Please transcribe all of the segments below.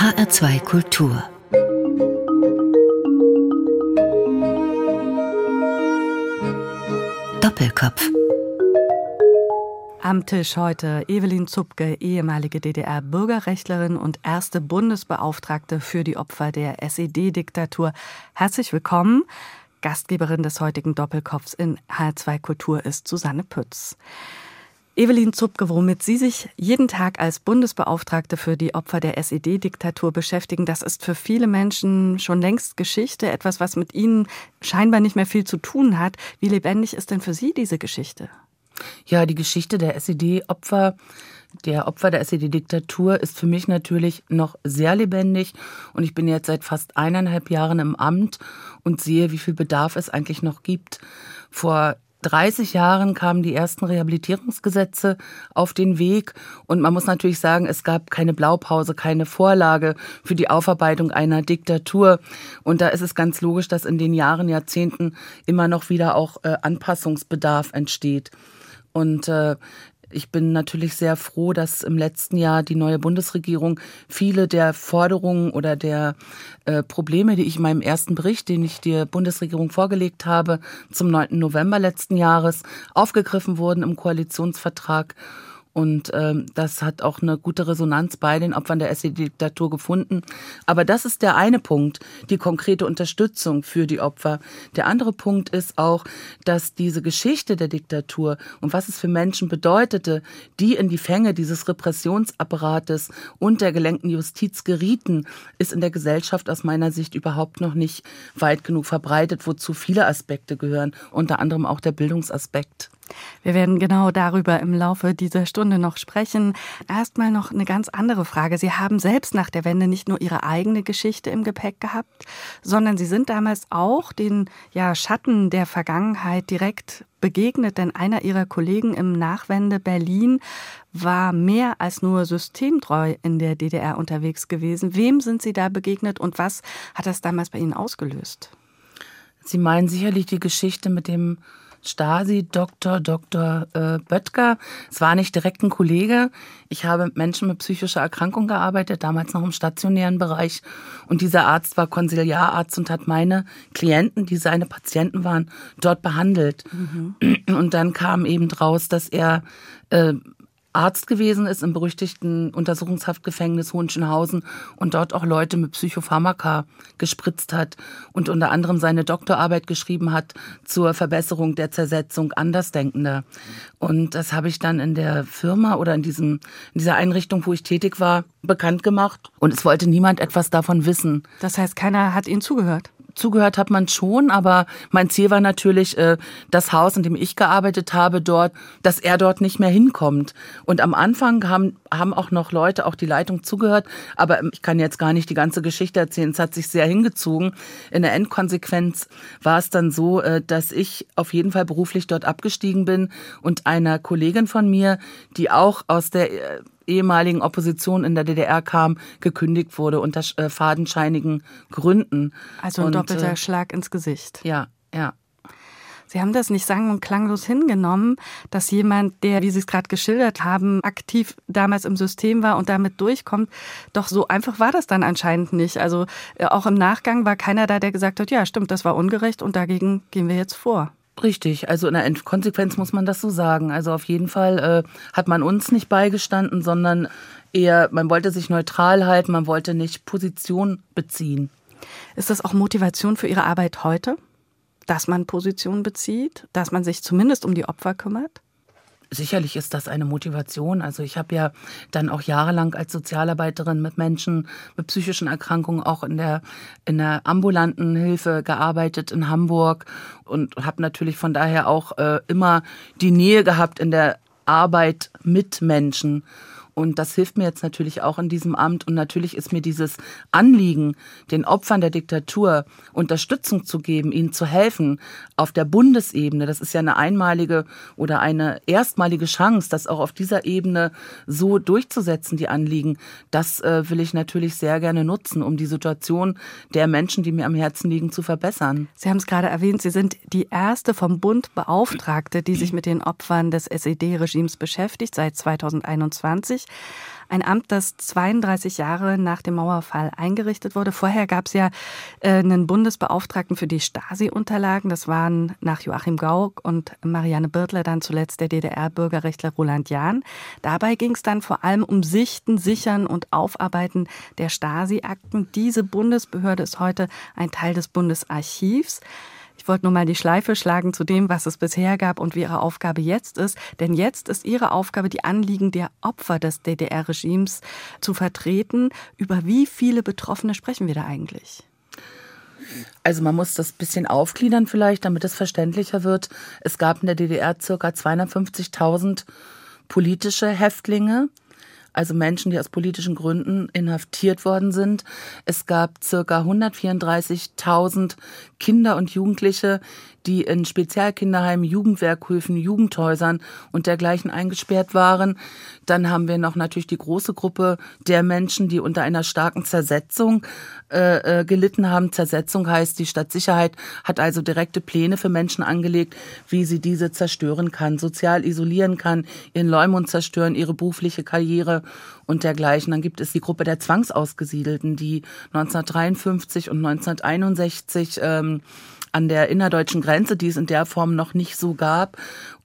HR2 Kultur Doppelkopf am Tisch heute Evelyn Zupke, ehemalige DDR-Bürgerrechtlerin und erste Bundesbeauftragte für die Opfer der SED-Diktatur. Herzlich willkommen. Gastgeberin des heutigen Doppelkopfs in H2 Kultur ist Susanne Pütz. Evelyn Zupke, womit Sie sich jeden Tag als Bundesbeauftragte für die Opfer der SED-Diktatur beschäftigen, das ist für viele Menschen schon längst Geschichte, etwas, was mit Ihnen scheinbar nicht mehr viel zu tun hat. Wie lebendig ist denn für Sie diese Geschichte? Ja, die Geschichte der SED-Opfer der Opfer der SED-Diktatur ist für mich natürlich noch sehr lebendig und ich bin jetzt seit fast eineinhalb Jahren im Amt und sehe, wie viel Bedarf es eigentlich noch gibt. Vor 30 Jahren kamen die ersten Rehabilitierungsgesetze auf den Weg und man muss natürlich sagen, es gab keine Blaupause, keine Vorlage für die Aufarbeitung einer Diktatur und da ist es ganz logisch, dass in den Jahren, Jahrzehnten immer noch wieder auch äh, Anpassungsbedarf entsteht. Und äh, ich bin natürlich sehr froh, dass im letzten Jahr die neue Bundesregierung viele der Forderungen oder der äh, Probleme, die ich in meinem ersten Bericht, den ich der Bundesregierung vorgelegt habe, zum 9. November letzten Jahres aufgegriffen wurden im Koalitionsvertrag. Und ähm, das hat auch eine gute Resonanz bei den Opfern der SED-Diktatur gefunden. Aber das ist der eine Punkt, die konkrete Unterstützung für die Opfer. Der andere Punkt ist auch, dass diese Geschichte der Diktatur und was es für Menschen bedeutete, die in die Fänge dieses Repressionsapparates und der gelenkten Justiz gerieten, ist in der Gesellschaft aus meiner Sicht überhaupt noch nicht weit genug verbreitet, wozu viele Aspekte gehören, unter anderem auch der Bildungsaspekt. Wir werden genau darüber im Laufe dieser Stunde noch sprechen. Erstmal noch eine ganz andere Frage. Sie haben selbst nach der Wende nicht nur Ihre eigene Geschichte im Gepäck gehabt, sondern Sie sind damals auch den ja, Schatten der Vergangenheit direkt begegnet, denn einer Ihrer Kollegen im Nachwende Berlin war mehr als nur systemtreu in der DDR unterwegs gewesen. Wem sind Sie da begegnet und was hat das damals bei Ihnen ausgelöst? Sie meinen sicherlich die Geschichte mit dem Stasi-Doktor, Dr. Äh, Böttger. Es war nicht direkt ein Kollege. Ich habe mit Menschen mit psychischer Erkrankung gearbeitet, damals noch im stationären Bereich. Und dieser Arzt war Konsiliararzt und hat meine Klienten, die seine Patienten waren, dort behandelt. Mhm. Und dann kam eben draus, dass er äh, Arzt gewesen ist im berüchtigten Untersuchungshaftgefängnis Hohenschönhausen und dort auch Leute mit Psychopharmaka gespritzt hat und unter anderem seine Doktorarbeit geschrieben hat zur Verbesserung der Zersetzung Andersdenkender. Und das habe ich dann in der Firma oder in diesem, in dieser Einrichtung, wo ich tätig war, bekannt gemacht. Und es wollte niemand etwas davon wissen. Das heißt, keiner hat Ihnen zugehört? Zugehört hat man schon, aber mein Ziel war natürlich, äh, das Haus, in dem ich gearbeitet habe, dort, dass er dort nicht mehr hinkommt. Und am Anfang haben, haben auch noch Leute, auch die Leitung zugehört, aber ich kann jetzt gar nicht die ganze Geschichte erzählen. Es hat sich sehr hingezogen. In der Endkonsequenz war es dann so, äh, dass ich auf jeden Fall beruflich dort abgestiegen bin und einer Kollegin von mir, die auch aus der äh, ehemaligen Opposition in der DDR kam, gekündigt wurde unter äh, fadenscheinigen Gründen. Also ein und, doppelter äh, Schlag ins Gesicht. Ja, ja. Sie haben das nicht sang- und klanglos hingenommen, dass jemand, der, wie Sie es gerade geschildert haben, aktiv damals im System war und damit durchkommt. Doch so einfach war das dann anscheinend nicht. Also äh, auch im Nachgang war keiner da, der gesagt hat, ja, stimmt, das war ungerecht und dagegen gehen wir jetzt vor. Richtig, also in der Konsequenz muss man das so sagen. Also auf jeden Fall äh, hat man uns nicht beigestanden, sondern eher, man wollte sich neutral halten, man wollte nicht Position beziehen. Ist das auch Motivation für Ihre Arbeit heute, dass man Position bezieht, dass man sich zumindest um die Opfer kümmert? Sicherlich ist das eine Motivation. Also ich habe ja dann auch jahrelang als Sozialarbeiterin mit Menschen mit psychischen Erkrankungen auch in der in der ambulanten Hilfe gearbeitet in Hamburg und habe natürlich von daher auch äh, immer die Nähe gehabt in der Arbeit mit Menschen und das hilft mir jetzt natürlich auch in diesem Amt. Und natürlich ist mir dieses Anliegen, den Opfern der Diktatur Unterstützung zu geben, ihnen zu helfen, auf der Bundesebene, das ist ja eine einmalige oder eine erstmalige Chance, das auch auf dieser Ebene so durchzusetzen, die Anliegen. Das äh, will ich natürlich sehr gerne nutzen, um die Situation der Menschen, die mir am Herzen liegen, zu verbessern. Sie haben es gerade erwähnt, Sie sind die erste vom Bund Beauftragte, die sich mit den Opfern des SED-Regimes beschäftigt, seit 2021. Ein Amt, das 32 Jahre nach dem Mauerfall eingerichtet wurde. Vorher gab es ja äh, einen Bundesbeauftragten für die Stasi-Unterlagen. Das waren nach Joachim Gauck und Marianne Birtler dann zuletzt der DDR-Bürgerrechtler Roland Jahn. Dabei ging es dann vor allem um Sichten, Sichern und Aufarbeiten der Stasi-Akten. Diese Bundesbehörde ist heute ein Teil des Bundesarchivs. Wollte nur mal die Schleife schlagen zu dem, was es bisher gab und wie Ihre Aufgabe jetzt ist. Denn jetzt ist Ihre Aufgabe, die Anliegen der Opfer des DDR-Regimes zu vertreten. Über wie viele Betroffene sprechen wir da eigentlich? Also man muss das bisschen aufgliedern vielleicht, damit es verständlicher wird. Es gab in der DDR circa 250.000 politische Häftlinge also Menschen, die aus politischen Gründen inhaftiert worden sind. Es gab circa 134.000 Kinder und Jugendliche, die in Spezialkinderheimen, Jugendwerkhöfen, Jugendhäusern und dergleichen eingesperrt waren. Dann haben wir noch natürlich die große Gruppe der Menschen, die unter einer starken Zersetzung äh, äh, gelitten haben. Zersetzung heißt, die Stadtsicherheit hat also direkte Pläne für Menschen angelegt, wie sie diese zerstören kann, sozial isolieren kann, ihren Leumund zerstören, ihre berufliche Karriere und dergleichen. Dann gibt es die Gruppe der Zwangsausgesiedelten, die 1953 und 1961 ähm, an der innerdeutschen Grenze, die es in der Form noch nicht so gab,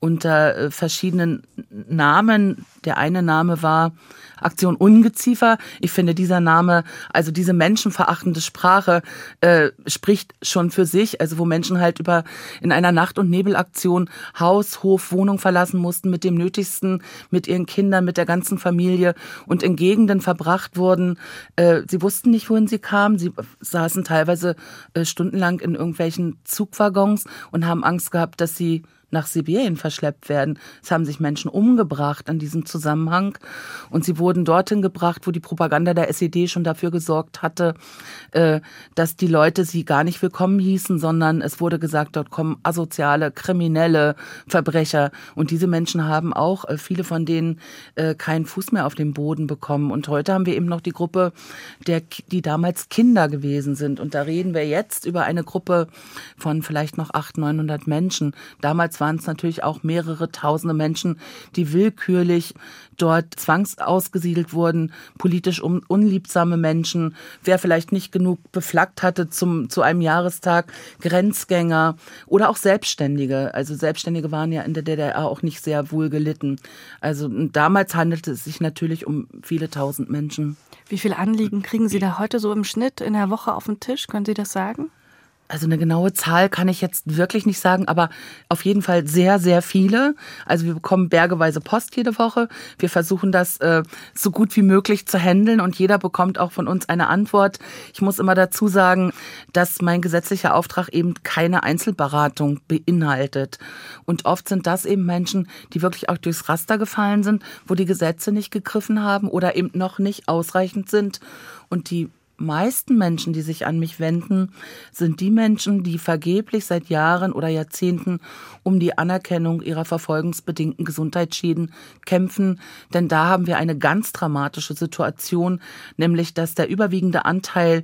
unter äh, verschiedenen Namen. Der eine Name war Aktion Ungeziefer. Ich finde, dieser Name, also diese menschenverachtende Sprache, äh, spricht schon für sich. Also wo Menschen halt über in einer Nacht- und Nebelaktion Haus, Hof, Wohnung verlassen mussten mit dem Nötigsten, mit ihren Kindern, mit der ganzen Familie und in Gegenden verbracht wurden. Äh, sie wussten nicht, wohin sie kamen. Sie saßen teilweise äh, stundenlang in irgendwelchen Zugwaggons und haben Angst gehabt, dass sie nach Sibirien verschleppt werden. Es haben sich Menschen umgebracht in diesem Zusammenhang und sie wurden dorthin gebracht, wo die Propaganda der SED schon dafür gesorgt hatte, äh, dass die Leute sie gar nicht willkommen hießen, sondern es wurde gesagt, dort kommen asoziale, kriminelle Verbrecher und diese Menschen haben auch, äh, viele von denen, äh, keinen Fuß mehr auf den Boden bekommen und heute haben wir eben noch die Gruppe, der, die damals Kinder gewesen sind und da reden wir jetzt über eine Gruppe von vielleicht noch 800, 900 Menschen. Damals Damals waren es natürlich auch mehrere tausende Menschen, die willkürlich dort zwangsausgesiedelt wurden, politisch un unliebsame Menschen, wer vielleicht nicht genug beflaggt hatte zum, zu einem Jahrestag, Grenzgänger oder auch Selbstständige. Also Selbstständige waren ja in der DDR auch nicht sehr wohl gelitten. Also damals handelte es sich natürlich um viele tausend Menschen. Wie viele Anliegen kriegen Sie da heute so im Schnitt in der Woche auf den Tisch? Können Sie das sagen? Also eine genaue Zahl kann ich jetzt wirklich nicht sagen, aber auf jeden Fall sehr, sehr viele. Also wir bekommen bergeweise Post jede Woche. Wir versuchen das äh, so gut wie möglich zu handeln und jeder bekommt auch von uns eine Antwort. Ich muss immer dazu sagen, dass mein gesetzlicher Auftrag eben keine Einzelberatung beinhaltet. Und oft sind das eben Menschen, die wirklich auch durchs Raster gefallen sind, wo die Gesetze nicht gegriffen haben oder eben noch nicht ausreichend sind und die meisten Menschen, die sich an mich wenden, sind die Menschen, die vergeblich seit Jahren oder Jahrzehnten um die Anerkennung ihrer verfolgungsbedingten Gesundheitsschäden kämpfen. Denn da haben wir eine ganz dramatische Situation, nämlich dass der überwiegende Anteil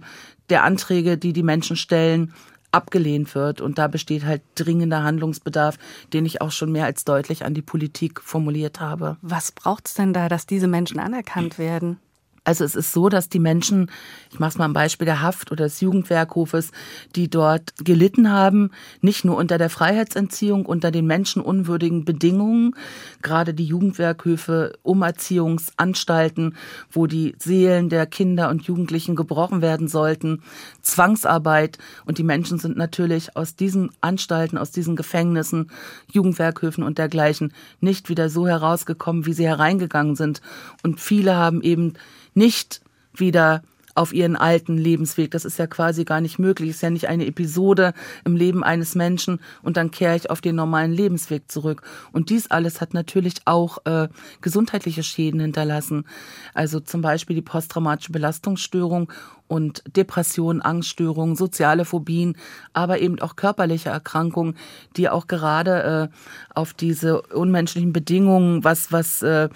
der Anträge, die die Menschen stellen, abgelehnt wird. Und da besteht halt dringender Handlungsbedarf, den ich auch schon mehr als deutlich an die Politik formuliert habe. Was braucht es denn da, dass diese Menschen anerkannt werden? Also es ist so, dass die Menschen, ich mache es mal am Beispiel der Haft oder des Jugendwerkhofes, die dort gelitten haben, nicht nur unter der Freiheitsentziehung, unter den menschenunwürdigen Bedingungen, gerade die Jugendwerkhöfe, Umerziehungsanstalten, wo die Seelen der Kinder und Jugendlichen gebrochen werden sollten, Zwangsarbeit und die Menschen sind natürlich aus diesen Anstalten, aus diesen Gefängnissen, Jugendwerkhöfen und dergleichen nicht wieder so herausgekommen, wie sie hereingegangen sind. Und viele haben eben nicht wieder auf ihren alten Lebensweg. Das ist ja quasi gar nicht möglich. Ist ja nicht eine Episode im Leben eines Menschen und dann kehre ich auf den normalen Lebensweg zurück. Und dies alles hat natürlich auch äh, gesundheitliche Schäden hinterlassen. Also zum Beispiel die posttraumatische Belastungsstörung und Depression, Angststörungen, soziale Phobien, aber eben auch körperliche Erkrankungen, die auch gerade äh, auf diese unmenschlichen Bedingungen, was was äh,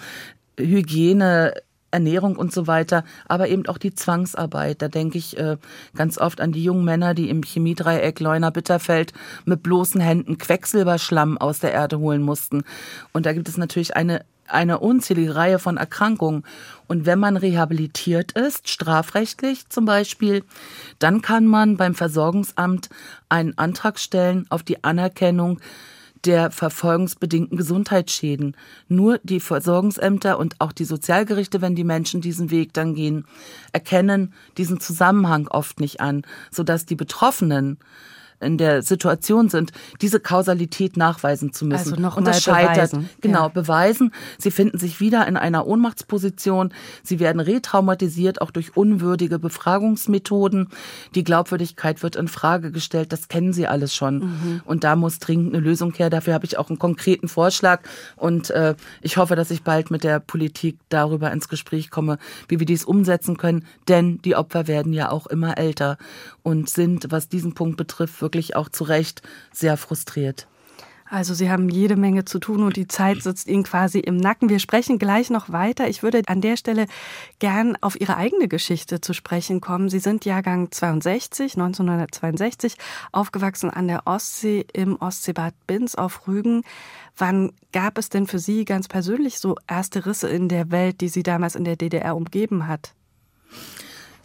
Hygiene Ernährung und so weiter, aber eben auch die Zwangsarbeit. Da denke ich äh, ganz oft an die jungen Männer, die im Chemiedreieck Leuna-Bitterfeld mit bloßen Händen Quecksilberschlamm aus der Erde holen mussten. Und da gibt es natürlich eine eine unzählige Reihe von Erkrankungen. Und wenn man rehabilitiert ist, strafrechtlich zum Beispiel, dann kann man beim Versorgungsamt einen Antrag stellen auf die Anerkennung der verfolgungsbedingten Gesundheitsschäden. Nur die Versorgungsämter und auch die Sozialgerichte, wenn die Menschen diesen Weg dann gehen, erkennen diesen Zusammenhang oft nicht an, sodass die Betroffenen in der Situation sind, diese Kausalität nachweisen zu müssen. Also noch und das scheitert. Beweisen. Genau, ja. beweisen. Sie finden sich wieder in einer Ohnmachtsposition. Sie werden retraumatisiert, auch durch unwürdige Befragungsmethoden. Die Glaubwürdigkeit wird in Frage gestellt. Das kennen Sie alles schon. Mhm. Und da muss dringend eine Lösung her. Dafür habe ich auch einen konkreten Vorschlag. Und äh, ich hoffe, dass ich bald mit der Politik darüber ins Gespräch komme, wie wir dies umsetzen können. Denn die Opfer werden ja auch immer älter und sind, was diesen Punkt betrifft, wirklich auch zu Recht sehr frustriert. Also Sie haben jede Menge zu tun und die Zeit sitzt Ihnen quasi im Nacken. Wir sprechen gleich noch weiter. Ich würde an der Stelle gern auf Ihre eigene Geschichte zu sprechen kommen. Sie sind Jahrgang 62, 1962, aufgewachsen an der Ostsee im Ostseebad Binz auf Rügen. Wann gab es denn für Sie ganz persönlich so erste Risse in der Welt, die Sie damals in der DDR umgeben hat?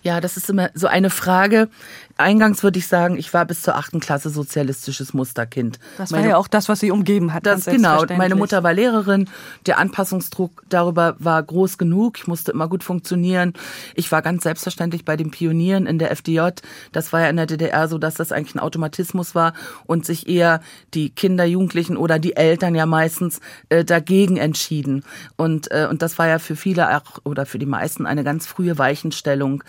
Ja, das ist immer so eine Frage. Eingangs würde ich sagen, ich war bis zur achten Klasse sozialistisches Musterkind. Das war meine, ja auch das, was sie umgeben hat. Das genau. Meine Mutter war Lehrerin. Der Anpassungsdruck darüber war groß genug. Ich musste immer gut funktionieren. Ich war ganz selbstverständlich bei den Pionieren in der FDJ. Das war ja in der DDR so, dass das eigentlich ein Automatismus war und sich eher die Kinder, Jugendlichen oder die Eltern ja meistens äh, dagegen entschieden. Und äh, und das war ja für viele auch oder für die meisten eine ganz frühe Weichenstellung.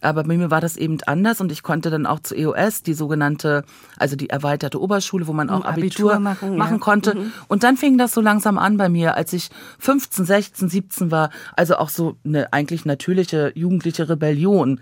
Aber bei mir war das eben anders und ich konnte dann auch zur EOS, die sogenannte, also die erweiterte Oberschule, wo man auch Abitur, Abitur machen, machen ja. konnte. Mhm. Und dann fing das so langsam an bei mir, als ich 15, 16, 17 war, also auch so eine eigentlich natürliche jugendliche Rebellion.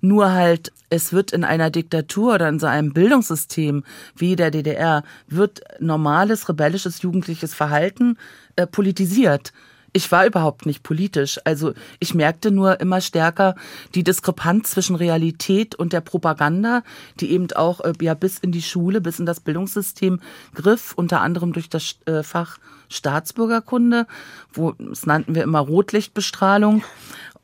Nur halt, es wird in einer Diktatur oder in so einem Bildungssystem wie der DDR, wird normales rebellisches jugendliches Verhalten äh, politisiert ich war überhaupt nicht politisch. Also ich merkte nur immer stärker die Diskrepanz zwischen Realität und der Propaganda, die eben auch äh, ja bis in die Schule, bis in das Bildungssystem griff, unter anderem durch das äh, Fach Staatsbürgerkunde, wo das nannten wir immer Rotlichtbestrahlung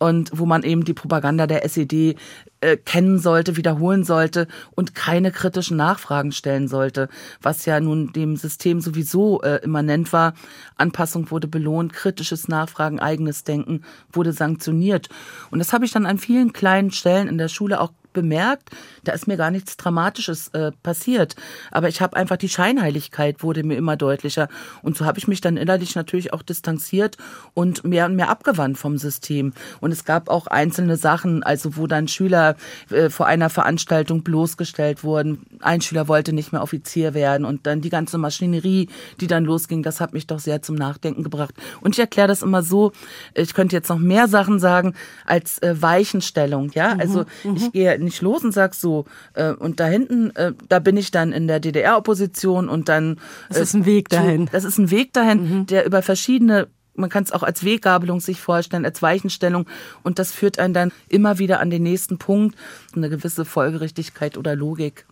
und wo man eben die Propaganda der SED äh, kennen sollte, wiederholen sollte und keine kritischen Nachfragen stellen sollte, was ja nun dem System sowieso äh, immanent war. Anpassung wurde belohnt, kritisches Nachfragen, eigenes Denken wurde sanktioniert. Und das habe ich dann an vielen kleinen Stellen in der Schule auch bemerkt, da ist mir gar nichts Dramatisches äh, passiert. Aber ich habe einfach die Scheinheiligkeit wurde mir immer deutlicher. Und so habe ich mich dann innerlich natürlich auch distanziert und mehr und mehr abgewandt vom System. Und es gab auch einzelne Sachen, also wo dann Schüler äh, vor einer Veranstaltung bloßgestellt wurden. Ein Schüler wollte nicht mehr Offizier werden und dann die ganze Maschinerie, die dann losging, das hat mich doch sehr zum Nachdenken gebracht. Und ich erkläre das immer so, ich könnte jetzt noch mehr Sachen sagen als äh, Weichenstellung. Ja, also mhm, ich gehe nicht los und sag so, äh, und da hinten, äh, da bin ich dann in der DDR-Opposition und dann. Das ist ein Weg dahin. das ist ein Weg dahin, mhm. der über verschiedene man kann es auch als Weggabelung sich vorstellen, als Weichenstellung. Und das führt einen dann immer wieder an den nächsten Punkt, eine gewisse Folgerichtigkeit oder Logik.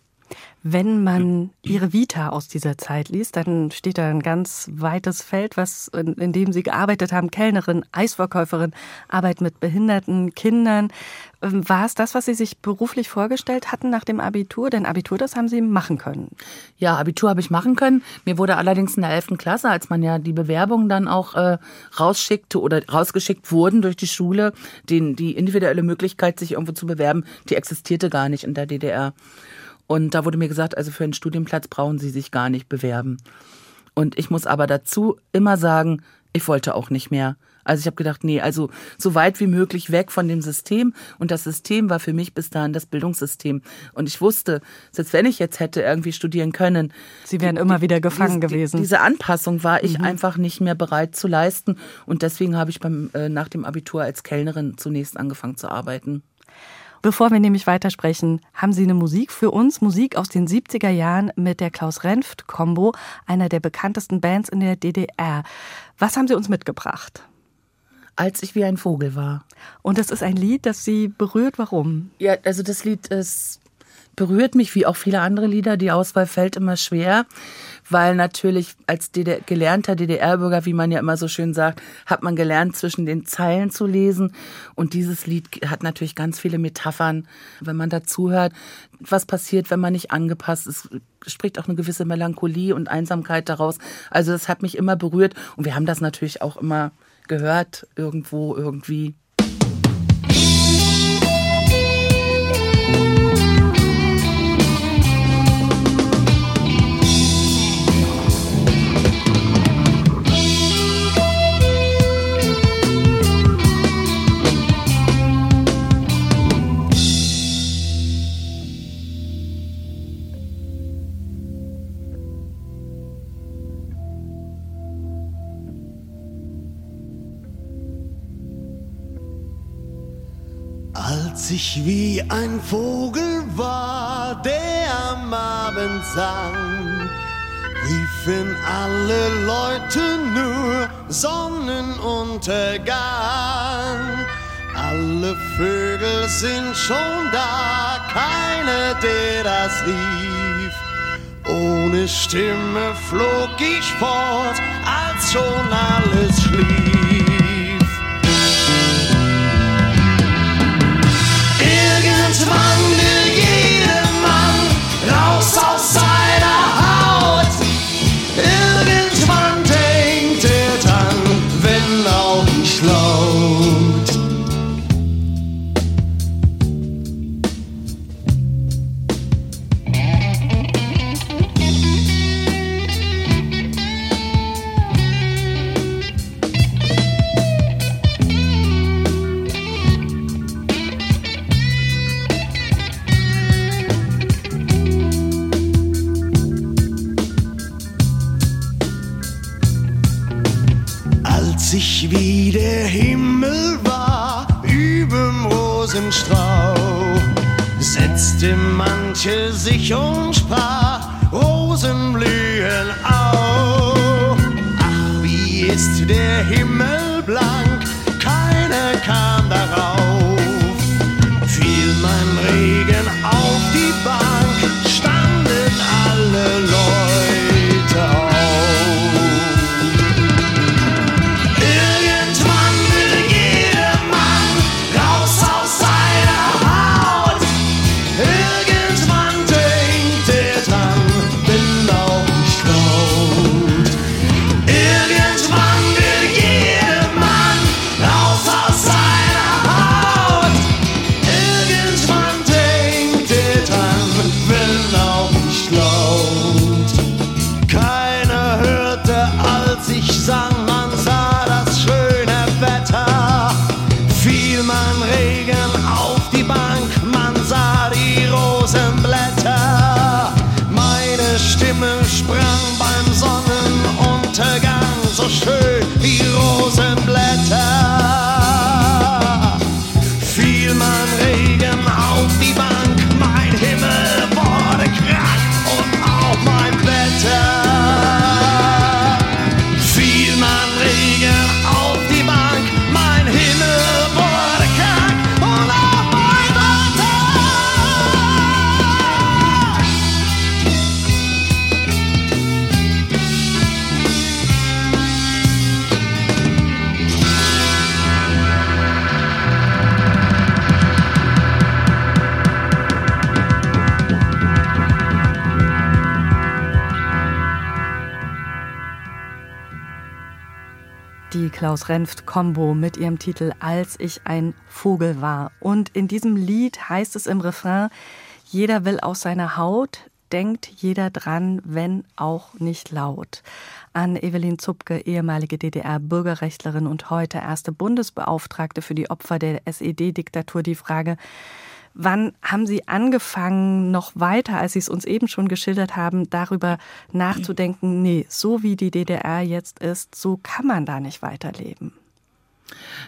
Wenn man Ihre Vita aus dieser Zeit liest, dann steht da ein ganz weites Feld, was, in, in dem Sie gearbeitet haben. Kellnerin, Eisverkäuferin, Arbeit mit behinderten Kindern. Ähm, war es das, was Sie sich beruflich vorgestellt hatten nach dem Abitur? Denn Abitur, das haben Sie machen können. Ja, Abitur habe ich machen können. Mir wurde allerdings in der 11. Klasse, als man ja die Bewerbung dann auch äh, rausschickte oder rausgeschickt wurden durch die Schule, den, die individuelle Möglichkeit, sich irgendwo zu bewerben, die existierte gar nicht in der DDR. Und da wurde mir gesagt, also für einen Studienplatz brauchen Sie sich gar nicht bewerben. Und ich muss aber dazu immer sagen, ich wollte auch nicht mehr. Also ich habe gedacht, nee, also so weit wie möglich weg von dem System. Und das System war für mich bis dahin das Bildungssystem. Und ich wusste, selbst wenn ich jetzt hätte irgendwie studieren können. Sie wären die, immer wieder gefangen die, gewesen. diese Anpassung war ich mhm. einfach nicht mehr bereit zu leisten. Und deswegen habe ich beim, äh, nach dem Abitur als Kellnerin zunächst angefangen zu arbeiten. Bevor wir nämlich weitersprechen, haben Sie eine Musik für uns, Musik aus den 70er Jahren mit der Klaus-Renft-Kombo, einer der bekanntesten Bands in der DDR. Was haben Sie uns mitgebracht? Als ich wie ein Vogel war. Und das ist ein Lied, das Sie berührt. Warum? Ja, also das Lied ist berührt mich wie auch viele andere Lieder. Die Auswahl fällt immer schwer, weil natürlich als DDR, gelernter DDR-Bürger, wie man ja immer so schön sagt, hat man gelernt, zwischen den Zeilen zu lesen. Und dieses Lied hat natürlich ganz viele Metaphern, wenn man dazuhört, was passiert, wenn man nicht angepasst ist. Spricht auch eine gewisse Melancholie und Einsamkeit daraus. Also das hat mich immer berührt. Und wir haben das natürlich auch immer gehört, irgendwo, irgendwie. Ich wie ein Vogel war, der am Abend sang, riefen alle Leute nur Sonnenuntergang. Alle Vögel sind schon da, keiner, der das rief. Ohne Stimme flog ich fort, als schon alles schlief. Überm Rosenstrauch, setzte manche sich und sprach, Rosen blühen auch. Ach, wie ist der Himmel blank, Klaus Renft Combo mit ihrem Titel Als ich ein Vogel war. Und in diesem Lied heißt es im Refrain, jeder will aus seiner Haut, denkt jeder dran, wenn auch nicht laut. An Evelyn Zupke, ehemalige DDR-Bürgerrechtlerin und heute erste Bundesbeauftragte für die Opfer der SED-Diktatur, die Frage, Wann haben Sie angefangen, noch weiter, als Sie es uns eben schon geschildert haben, darüber nachzudenken, nee, so wie die DDR jetzt ist, so kann man da nicht weiterleben?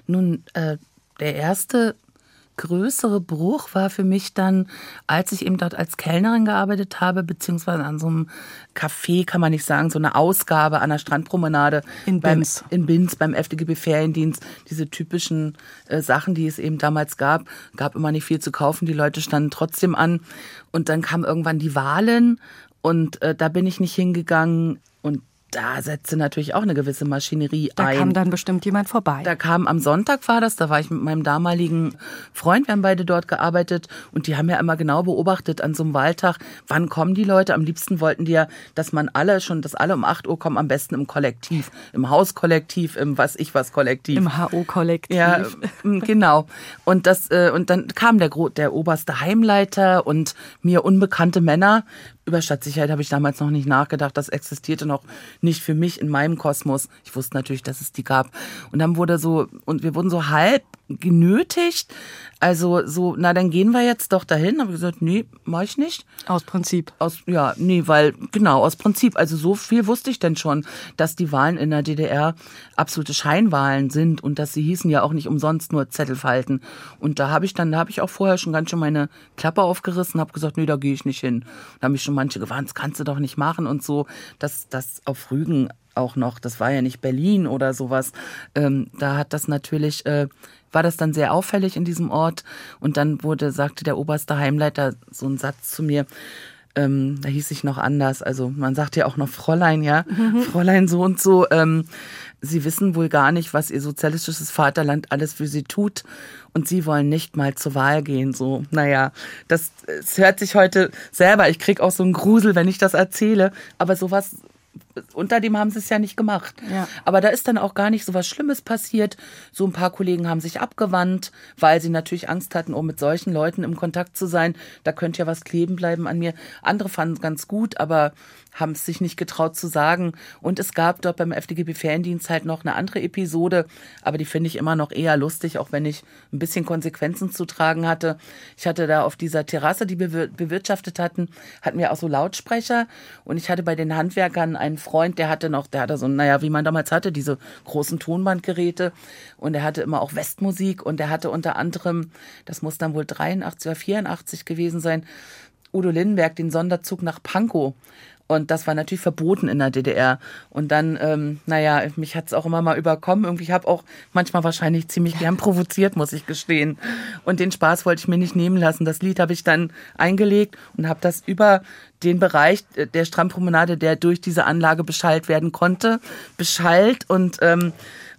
Nun, äh, der erste größere Bruch war für mich dann, als ich eben dort als Kellnerin gearbeitet habe, beziehungsweise an so einem Café, kann man nicht sagen, so eine Ausgabe an der Strandpromenade. In beim, Binz. In Binz, beim FDGB Feriendienst. Diese typischen äh, Sachen, die es eben damals gab. Gab immer nicht viel zu kaufen, die Leute standen trotzdem an. Und dann kamen irgendwann die Wahlen Und äh, da bin ich nicht hingegangen da setzte natürlich auch eine gewisse Maschinerie Da ein. kam dann bestimmt jemand vorbei. Da kam am Sonntag war das, da war ich mit meinem damaligen Freund, wir haben beide dort gearbeitet und die haben ja immer genau beobachtet an so einem Wahltag, wann kommen die Leute. Am liebsten wollten die ja, dass man alle schon, dass alle um 8 Uhr kommen, am besten im Kollektiv, im Hauskollektiv, im was ich was Kollektiv. Im HO-Kollektiv. Ja, genau. Und das äh, und dann kam der der oberste Heimleiter und mir unbekannte Männer. Über Stadtsicherheit habe ich damals noch nicht nachgedacht. Das existierte noch nicht für mich in meinem Kosmos. Ich wusste natürlich, dass es die gab. Und dann wurde so und wir wurden so halb genötigt. Also so, na dann gehen wir jetzt doch dahin. Habe ich gesagt, nee, mach ich nicht. Aus Prinzip. Aus, ja, nee, weil, genau, aus Prinzip. Also so viel wusste ich denn schon, dass die Wahlen in der DDR absolute Scheinwahlen sind und dass sie hießen ja auch nicht umsonst nur Zettel falten. Und da habe ich dann, da habe ich auch vorher schon ganz schön meine Klappe aufgerissen, habe gesagt, nee, da gehe ich nicht hin. Da haben mich schon manche gewarnt, das kannst du doch nicht machen und so. Das, das auf Rügen auch noch, das war ja nicht Berlin oder sowas. Ähm, da hat das natürlich, äh, war das dann sehr auffällig in diesem Ort. Und dann wurde, sagte der oberste Heimleiter so einen Satz zu mir, ähm, da hieß ich noch anders. Also man sagt ja auch noch Fräulein, ja, Fräulein so und so. Ähm, sie wissen wohl gar nicht, was ihr sozialistisches Vaterland alles für sie tut. Und sie wollen nicht mal zur Wahl gehen. So, naja, das, es hört sich heute selber. Ich krieg auch so einen Grusel, wenn ich das erzähle. Aber sowas unter dem haben sie es ja nicht gemacht. Ja. Aber da ist dann auch gar nicht so was Schlimmes passiert. So ein paar Kollegen haben sich abgewandt, weil sie natürlich Angst hatten, um mit solchen Leuten im Kontakt zu sein. Da könnte ja was kleben bleiben an mir. Andere fanden es ganz gut, aber haben es sich nicht getraut zu sagen. Und es gab dort beim FDGB-Ferndienst halt noch eine andere Episode, aber die finde ich immer noch eher lustig, auch wenn ich ein bisschen Konsequenzen zu tragen hatte. Ich hatte da auf dieser Terrasse, die wir bewir- bewirtschaftet hatten, hatten wir auch so Lautsprecher und ich hatte bei den Handwerkern einen Freund, der hatte noch, der hatte so, naja, wie man damals hatte, diese großen Tonbandgeräte und er hatte immer auch Westmusik und er hatte unter anderem, das muss dann wohl 83 oder 84 gewesen sein, Udo Lindenberg den Sonderzug nach Pankow. Und das war natürlich verboten in der DDR. Und dann, ähm, naja, mich hat's auch immer mal überkommen. Irgendwie habe auch manchmal wahrscheinlich ziemlich gern provoziert, muss ich gestehen. Und den Spaß wollte ich mir nicht nehmen lassen. Das Lied habe ich dann eingelegt und habe das über den Bereich der Strandpromenade, der durch diese Anlage beschallt werden konnte, beschallt und ähm,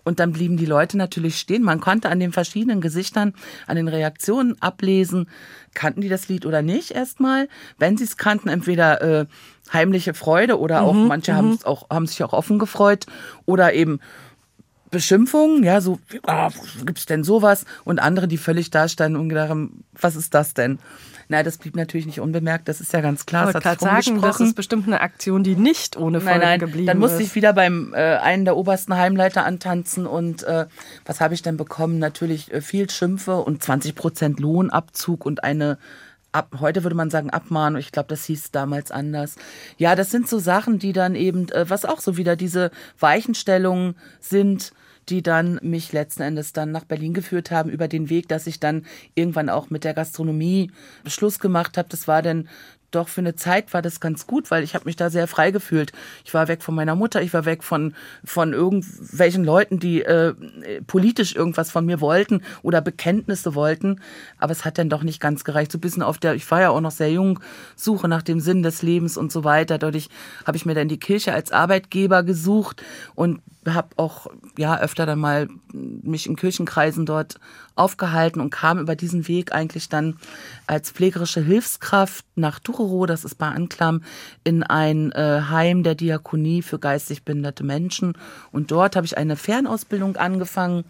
und dann blieben die Leute natürlich stehen. Man konnte an den verschiedenen Gesichtern, an den Reaktionen ablesen, kannten die das Lied oder nicht erstmal. Wenn sie es kannten, entweder äh, heimliche Freude oder auch manche haben es auch haben sich auch offen gefreut oder eben Beschimpfungen, ja, so, ah, gibt's denn sowas? Und andere, die völlig da standen und gedacht haben, was ist das denn? Na, das blieb natürlich nicht unbemerkt, das ist ja ganz klar. Ich es wollte sagen, das ist bestimmt eine Aktion, die nicht ohne Folgen Nein, nein, geblieben dann musste ist. ich wieder beim äh, einen der obersten Heimleiter antanzen und äh, was habe ich denn bekommen? Natürlich äh, viel Schimpfe und 20 Prozent Lohnabzug und eine Ab, heute würde man sagen Abmahnung. Ich glaube, das hieß damals anders. Ja, das sind so Sachen, die dann eben, äh, was auch so wieder diese Weichenstellungen sind, die dann mich letzten Endes dann nach Berlin geführt haben über den Weg, dass ich dann irgendwann auch mit der Gastronomie Schluss gemacht habe. Das war dann doch für eine Zeit war das ganz gut, weil ich habe mich da sehr frei gefühlt. Ich war weg von meiner Mutter, ich war weg von von irgendwelchen Leuten, die äh, politisch irgendwas von mir wollten oder Bekenntnisse wollten, aber es hat dann doch nicht ganz gereicht. So ein bisschen auf der, ich war ja auch noch sehr jung, Suche nach dem Sinn des Lebens und so weiter. Dadurch habe ich mir dann die Kirche als Arbeitgeber gesucht und habe auch ja öfter dann mal mich in Kirchenkreisen dort aufgehalten und kam über diesen Weg eigentlich dann als pflegerische Hilfskraft nach Ducherow, das ist bei Anklam, in ein äh, Heim der Diakonie für geistig behinderte Menschen. Und dort habe ich eine Fernausbildung angefangen,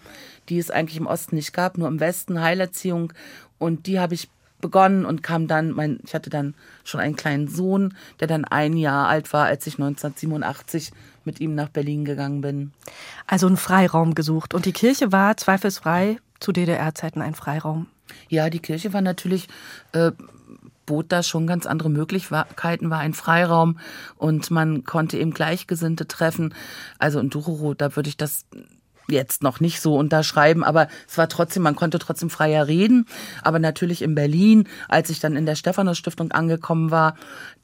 die es eigentlich im Osten nicht gab, nur im Westen Heilerziehung. Und die habe ich begonnen und kam dann, mein, ich hatte dann schon einen kleinen Sohn, der dann ein Jahr alt war, als ich 1987 mit ihm nach Berlin gegangen bin. Also einen Freiraum gesucht. Und die Kirche war zweifelsfrei zu DDR-Zeiten ein Freiraum. Ja, die Kirche war natürlich, äh, bot da schon ganz andere Möglichkeiten, war ein Freiraum und man konnte eben Gleichgesinnte treffen. Also in Ducherow, da würde ich das jetzt noch nicht so unterschreiben, aber es war trotzdem, man konnte trotzdem freier reden. Aber natürlich in Berlin, als ich dann in der Stephanus Stiftung angekommen war,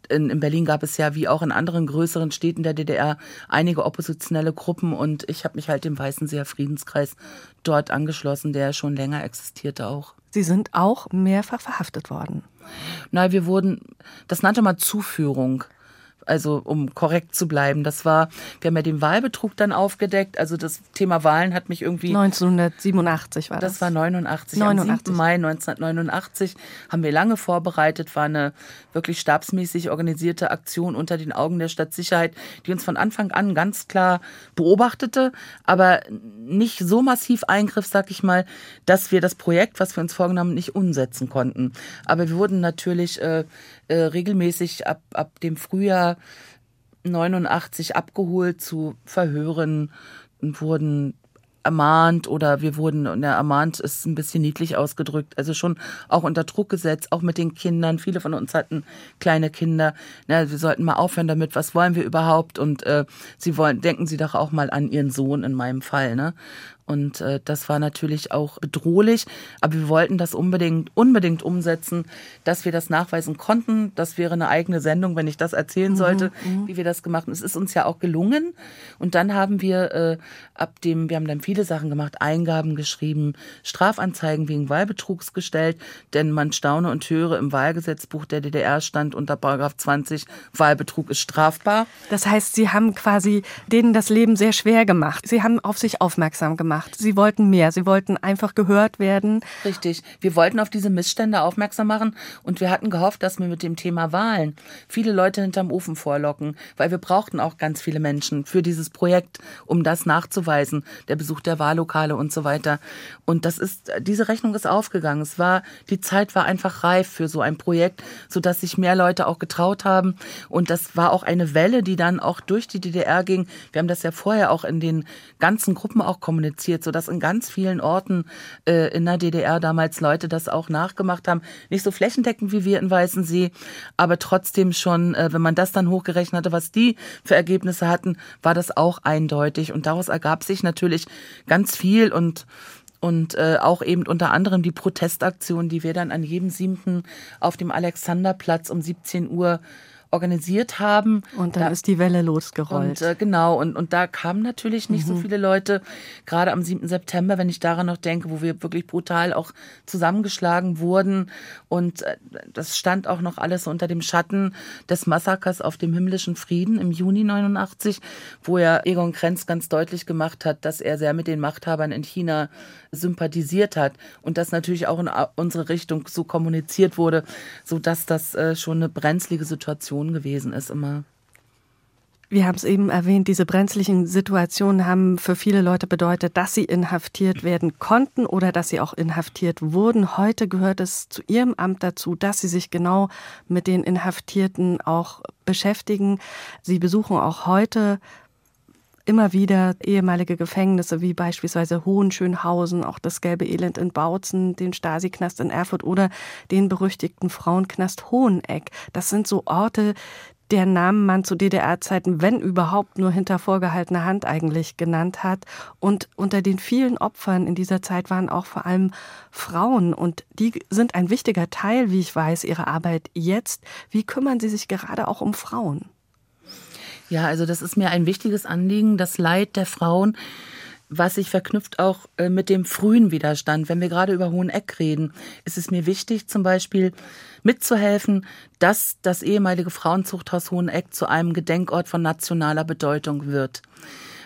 in, in Berlin gab es ja wie auch in anderen größeren Städten der DDR einige oppositionelle Gruppen und ich habe mich halt dem Weißenseer Friedenskreis dort angeschlossen, der schon länger existierte auch. Sie sind auch mehrfach verhaftet worden. Nein, wir wurden, das nannte man Zuführung. Also um korrekt zu bleiben. Das war, wir haben ja den Wahlbetrug dann aufgedeckt. Also das Thema Wahlen hat mich irgendwie. 1987 war das. Das war 89. 89. Am 7. Mai 1989 haben wir lange vorbereitet, war eine wirklich stabsmäßig organisierte Aktion unter den Augen der Stadtsicherheit, die uns von Anfang an ganz klar beobachtete, aber nicht so massiv eingriff, sag ich mal, dass wir das Projekt, was wir uns vorgenommen, nicht umsetzen konnten. Aber wir wurden natürlich äh, äh, regelmäßig ab, ab dem Frühjahr 89 abgeholt zu Verhören und wurden ermahnt oder wir wurden, na, ermahnt ist ein bisschen niedlich ausgedrückt, also schon auch unter Druck gesetzt, auch mit den Kindern. Viele von uns hatten kleine Kinder. Na, wir sollten mal aufhören damit, was wollen wir überhaupt? Und äh, sie wollen, denken Sie doch auch mal an Ihren Sohn in meinem Fall. Ne? Und äh, das war natürlich auch bedrohlich, aber wir wollten das unbedingt, unbedingt umsetzen, dass wir das nachweisen konnten. Das wäre eine eigene Sendung, wenn ich das erzählen sollte, mhm, wie wir das gemacht haben. Es ist uns ja auch gelungen. Und dann haben wir äh, ab dem, wir haben dann viele Sachen gemacht, Eingaben geschrieben, Strafanzeigen wegen Wahlbetrugs gestellt, denn man staune und höre, im Wahlgesetzbuch der DDR stand unter Paragraph 20, Wahlbetrug ist strafbar. Das heißt, Sie haben quasi denen das Leben sehr schwer gemacht. Sie haben auf sich aufmerksam gemacht gemacht. Sie wollten mehr. Sie wollten einfach gehört werden. Richtig. Wir wollten auf diese Missstände aufmerksam machen und wir hatten gehofft, dass wir mit dem Thema Wahlen viele Leute hinterm Ofen vorlocken, weil wir brauchten auch ganz viele Menschen für dieses Projekt, um das nachzuweisen, der Besuch der Wahllokale und so weiter. Und das ist, diese Rechnung ist aufgegangen. Es war, die Zeit war einfach reif für so ein Projekt, sodass sich mehr Leute auch getraut haben. Und das war auch eine Welle, die dann auch durch die DDR ging. Wir haben das ja vorher auch in den ganzen Gruppen auch kommuniziert produziert, sodass in ganz vielen Orten äh, in der DDR damals Leute das auch nachgemacht haben. Nicht so flächendeckend wie wir in Weißensee, aber trotzdem schon, äh, wenn man das dann hochgerechnet hatte, was die für Ergebnisse hatten, war das auch eindeutig. Und daraus ergab sich natürlich ganz viel und und äh, auch eben unter anderem die Protestaktion, die wir dann an jedem siebten auf dem Alexanderplatz um 17 Uhr organisiert haben. Und dann da, ist die Welle losgerollt. Und, äh, genau, und, und da kamen natürlich nicht mhm. so viele Leute, gerade am 7. September, wenn ich daran noch denke, wo wir wirklich brutal auch zusammengeschlagen wurden. Und äh, das stand auch noch alles unter dem Schatten des Massakers auf dem himmlischen Frieden im Juni 89, wo ja Egon Krenz ganz deutlich gemacht hat, dass er sehr mit den Machthabern in China sympathisiert hat und das natürlich auch in unsere Richtung so kommuniziert wurde, so dass das äh, schon eine brenzlige Situation gewesen ist immer. Wir haben es eben erwähnt, diese brenzlichen Situationen haben für viele Leute bedeutet, dass sie inhaftiert werden konnten oder dass sie auch inhaftiert wurden. Heute gehört es zu ihrem Amt dazu, dass sie sich genau mit den Inhaftierten auch beschäftigen. Sie besuchen auch heute immer wieder ehemalige Gefängnisse wie beispielsweise Hohenschönhausen, auch das Gelbe Elend in Bautzen, den Stasi-Knast in Erfurt oder den berüchtigten Frauenknast Hoheneck. Das sind so Orte, deren Namen man zu DDR-Zeiten, wenn überhaupt, nur hinter vorgehaltener Hand eigentlich genannt hat. Und unter den vielen Opfern in dieser Zeit waren auch vor allem Frauen. Und die sind ein wichtiger Teil, wie ich weiß, ihrer Arbeit jetzt. Wie kümmern Sie sich gerade auch um Frauen? Ja, also das ist mir ein wichtiges Anliegen, das Leid der Frauen, was sich verknüpft auch äh, mit dem frühen Widerstand. Wenn wir gerade über Hoheneck reden, ist es mir wichtig, zum Beispiel mitzuhelfen, dass das ehemalige Frauenzuchthaus Hoheneck zu einem Gedenkort von nationaler Bedeutung wird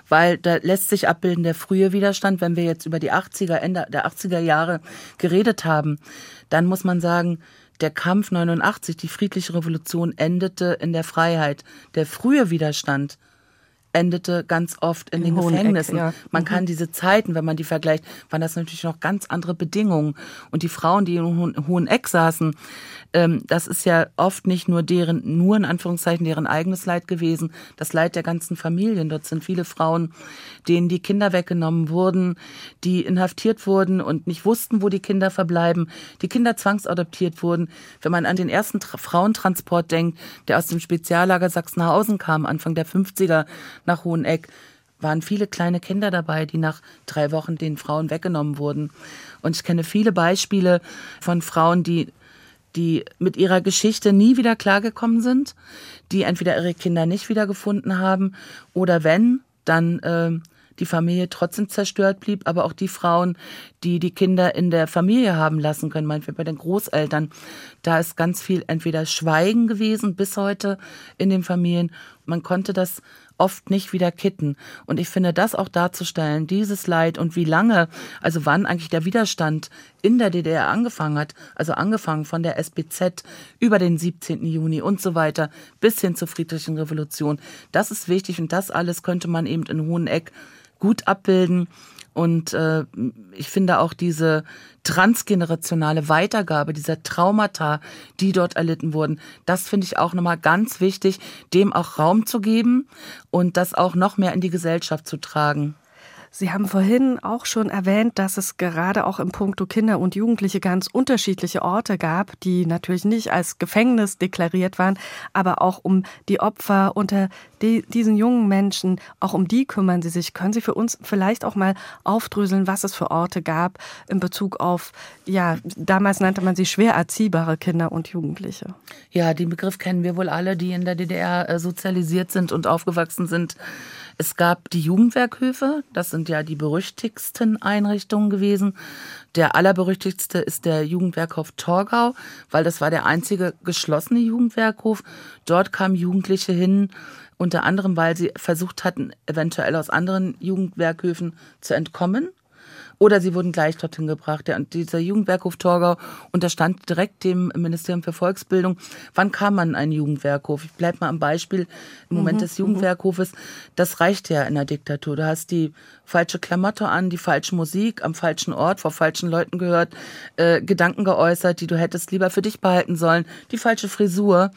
weil da lässt sich abbilden der frühe Widerstand. Wenn wir jetzt über die 80er, Ende der 80er Jahre geredet haben, dann muss man sagen, der Kampf 89, die friedliche Revolution endete in der Freiheit. Der frühe Widerstand endete ganz oft in, in den Gefängnissen. Ja. Man mhm. kann diese Zeiten, wenn man die vergleicht, waren das natürlich noch ganz andere Bedingungen. Und die Frauen, die in hohen Eck saßen, ähm, das ist ja oft nicht nur deren, nur in Anführungszeichen deren eigenes Leid gewesen, das Leid der ganzen Familien. Dort sind viele Frauen, denen die Kinder weggenommen wurden, die inhaftiert wurden und nicht wussten, wo die Kinder verbleiben, die Kinder zwangsadoptiert wurden. Wenn man an den ersten Frauentransport denkt, der aus dem Speziallager Sachsenhausen kam, Anfang der 50er, nach Hoheneck waren viele kleine Kinder dabei, die nach drei Wochen den Frauen weggenommen wurden. Und ich kenne viele Beispiele von Frauen, die, die mit ihrer Geschichte nie wieder klargekommen sind, die entweder ihre Kinder nicht wiedergefunden haben oder wenn, dann äh, die Familie trotzdem zerstört blieb, aber auch die Frauen, die die Kinder in der Familie haben lassen können, meinetwegen bei den Großeltern. Da ist ganz viel entweder Schweigen gewesen bis heute in den Familien. Man konnte das oft nicht wieder kitten. Und ich finde, das auch darzustellen, dieses Leid und wie lange, also wann eigentlich der Widerstand in der DDR angefangen hat, also angefangen von der SBZ über den 17. Juni und so weiter bis hin zur friedlichen Revolution, das ist wichtig und das alles könnte man eben in Hoheneck gut abbilden. Und äh, ich finde auch diese transgenerationale Weitergabe dieser Traumata, die dort erlitten wurden, das finde ich auch nochmal ganz wichtig, dem auch Raum zu geben und das auch noch mehr in die Gesellschaft zu tragen. Sie haben vorhin auch schon erwähnt, dass es gerade auch im Punkto Kinder und Jugendliche ganz unterschiedliche Orte gab, die natürlich nicht als Gefängnis deklariert waren, aber auch um die Opfer unter die, diesen jungen Menschen, auch um die kümmern Sie sich. Können Sie für uns vielleicht auch mal aufdröseln, was es für Orte gab in Bezug auf, ja, damals nannte man sie schwer erziehbare Kinder und Jugendliche? Ja, den Begriff kennen wir wohl alle, die in der DDR äh, sozialisiert sind und aufgewachsen sind. Es gab die Jugendwerkhöfe, das sind ja die berüchtigsten Einrichtungen gewesen. Der allerberüchtigste ist der Jugendwerkhof Torgau, weil das war der einzige geschlossene Jugendwerkhof. Dort kamen Jugendliche hin, unter anderem, weil sie versucht hatten, eventuell aus anderen Jugendwerkhöfen zu entkommen oder sie wurden gleich dorthin gebracht. Der, dieser Jugendwerkhof Torgau unterstand direkt dem Ministerium für Volksbildung. Wann kam man in einen Jugendwerkhof? Ich bleibe mal am Beispiel im Moment mhm. des mhm. Jugendwerkhofes. Das reicht ja in der Diktatur. Du hast die falsche Klamotte an, die falsche Musik am falschen Ort, vor falschen Leuten gehört, äh, Gedanken geäußert, die du hättest lieber für dich behalten sollen, die falsche Frisur.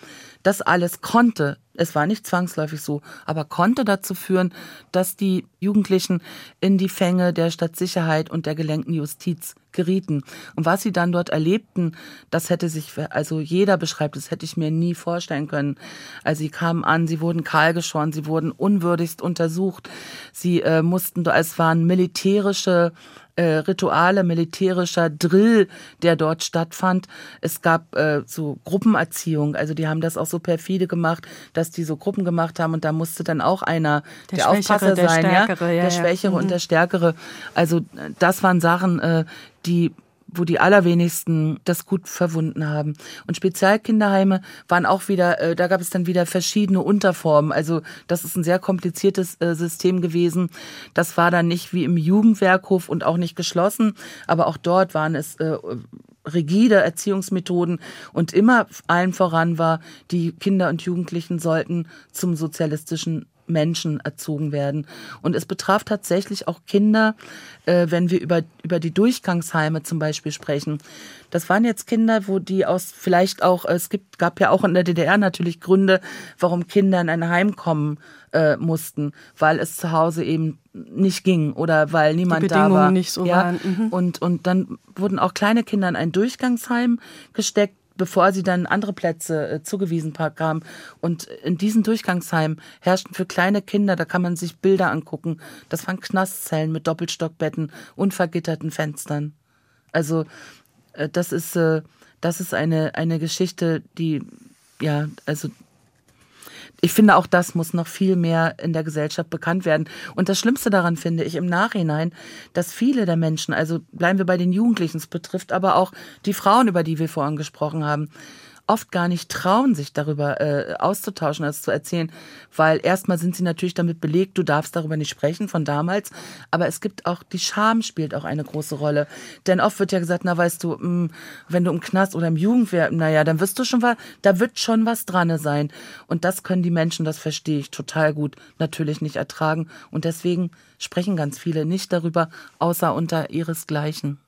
Das alles konnte es war nicht zwangsläufig so, aber konnte dazu führen, dass die Jugendlichen in die Fänge der Stadtsicherheit und der gelenkten Justiz gerieten. Und was sie dann dort erlebten, das hätte sich, also jeder beschreibt, das hätte ich mir nie vorstellen können. Also sie kamen an, sie wurden kahlgeschoren, sie wurden unwürdigst untersucht, sie äh, mussten, es waren militärische äh, Rituale, militärischer Drill, der dort stattfand. Es gab äh, so Gruppenerziehung, also die haben das auch so perfide gemacht, dass die so Gruppen gemacht haben und da musste dann auch einer der, der Aufpasser der sein, ja, der ja, Schwächere ja. und mhm. der Stärkere. Also das waren Sachen, äh, die wo die allerwenigsten das gut verwunden haben. Und Spezialkinderheime waren auch wieder, äh, da gab es dann wieder verschiedene Unterformen. Also das ist ein sehr kompliziertes äh, System gewesen. Das war dann nicht wie im Jugendwerkhof und auch nicht geschlossen, aber auch dort waren es äh, rigide Erziehungsmethoden und immer allen voran war, die Kinder und Jugendlichen sollten zum sozialistischen Menschen erzogen werden. Und es betraf tatsächlich auch Kinder, äh, wenn wir über, über die Durchgangsheime zum Beispiel sprechen. Das waren jetzt Kinder, wo die aus vielleicht auch, es gibt, gab ja auch in der DDR natürlich Gründe, warum Kinder in ein Heim kommen äh, mussten, weil es zu Hause eben nicht ging oder weil niemand die Bedingungen da war. nicht so ja? waren. Mhm. Und, und dann wurden auch kleine Kinder in ein Durchgangsheim gesteckt, bevor sie dann andere Plätze äh, zugewiesen kamen. Und in diesen Durchgangsheimen herrschten für kleine Kinder, da kann man sich Bilder angucken. Das waren Knastzellen mit Doppelstockbetten, unvergitterten Fenstern. Also äh, das ist, äh, das ist eine, eine Geschichte, die, ja, also ich finde, auch das muss noch viel mehr in der Gesellschaft bekannt werden. Und das Schlimmste daran finde ich im Nachhinein, dass viele der Menschen, also bleiben wir bei den Jugendlichen, es betrifft aber auch die Frauen, über die wir vorhin gesprochen haben, oft gar nicht trauen, sich darüber äh, auszutauschen, das zu erzählen, weil erstmal sind sie natürlich damit belegt, du darfst darüber nicht sprechen von damals, aber es gibt auch, die Scham spielt auch eine große Rolle. Denn oft wird ja gesagt, na weißt du, mh, hm, wenn du im Knast oder im Jugendwehr, naja, dann wirst du schon was, da wird schon was dran sein. Und das können die Menschen, das verstehe ich total gut, natürlich nicht ertragen. Und deswegen sprechen ganz viele nicht darüber, außer unter ihresgleichen.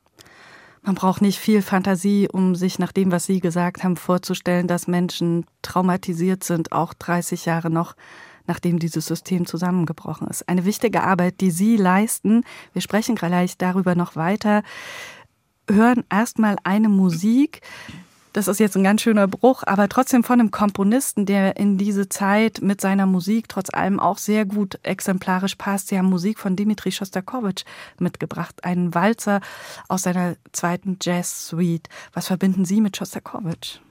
Man braucht nicht viel Fantasie, um sich nach dem, was Sie gesagt haben, vorzustellen, dass Menschen traumatisiert sind, auch 30 Jahre noch nachdem dieses System zusammengebrochen ist. Eine wichtige Arbeit, die Sie leisten. Wir sprechen gleich darüber noch weiter. Hören erstmal eine Musik, das ist jetzt ein ganz schöner Bruch, aber trotzdem von einem Komponisten, der in diese Zeit mit seiner Musik trotz allem auch sehr gut exemplarisch passt. Sie haben Musik von Dimitri Shostakovich mitgebracht, einen Walzer aus seiner zweiten Jazz-Suite. Was verbinden Sie mit Shostakovich?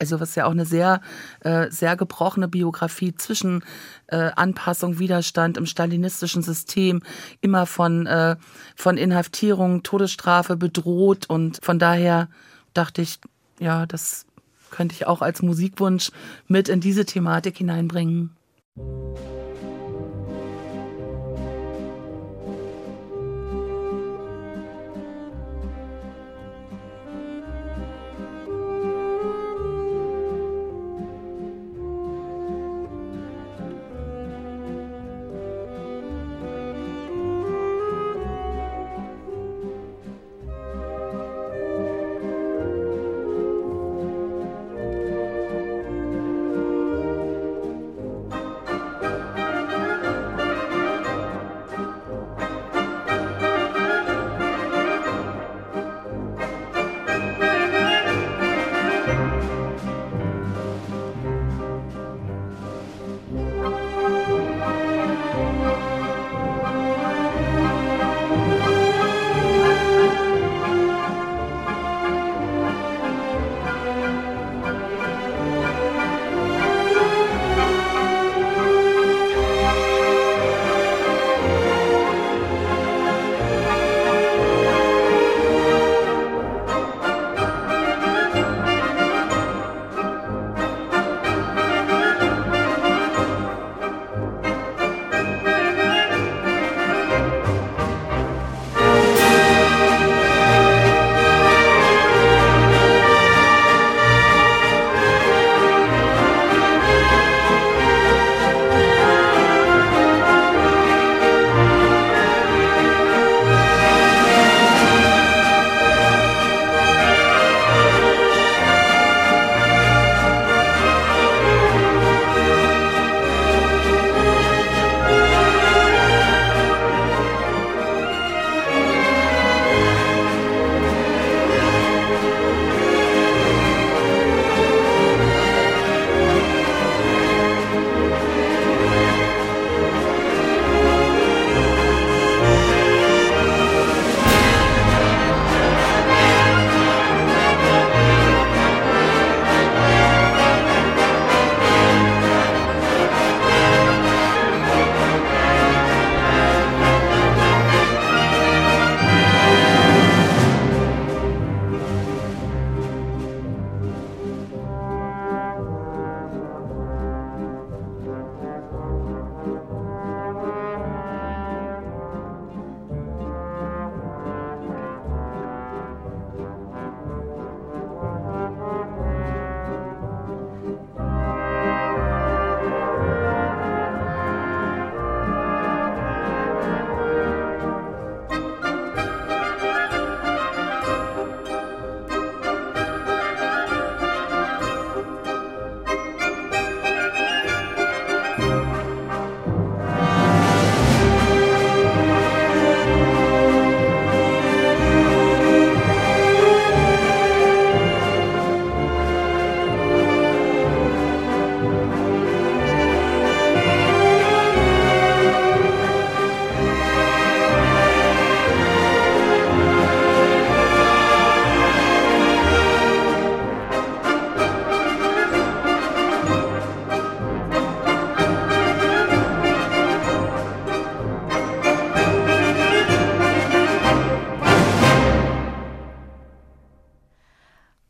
Also was ja auch eine sehr, äh, sehr gebrochene Biografie zwischen äh, Anpassung, Widerstand im stalinistischen System, immer von, äh, von Inhaftierung, Todesstrafe bedroht. Und von daher dachte ich, ja, das könnte ich auch als Musikwunsch mit in diese Thematik hineinbringen.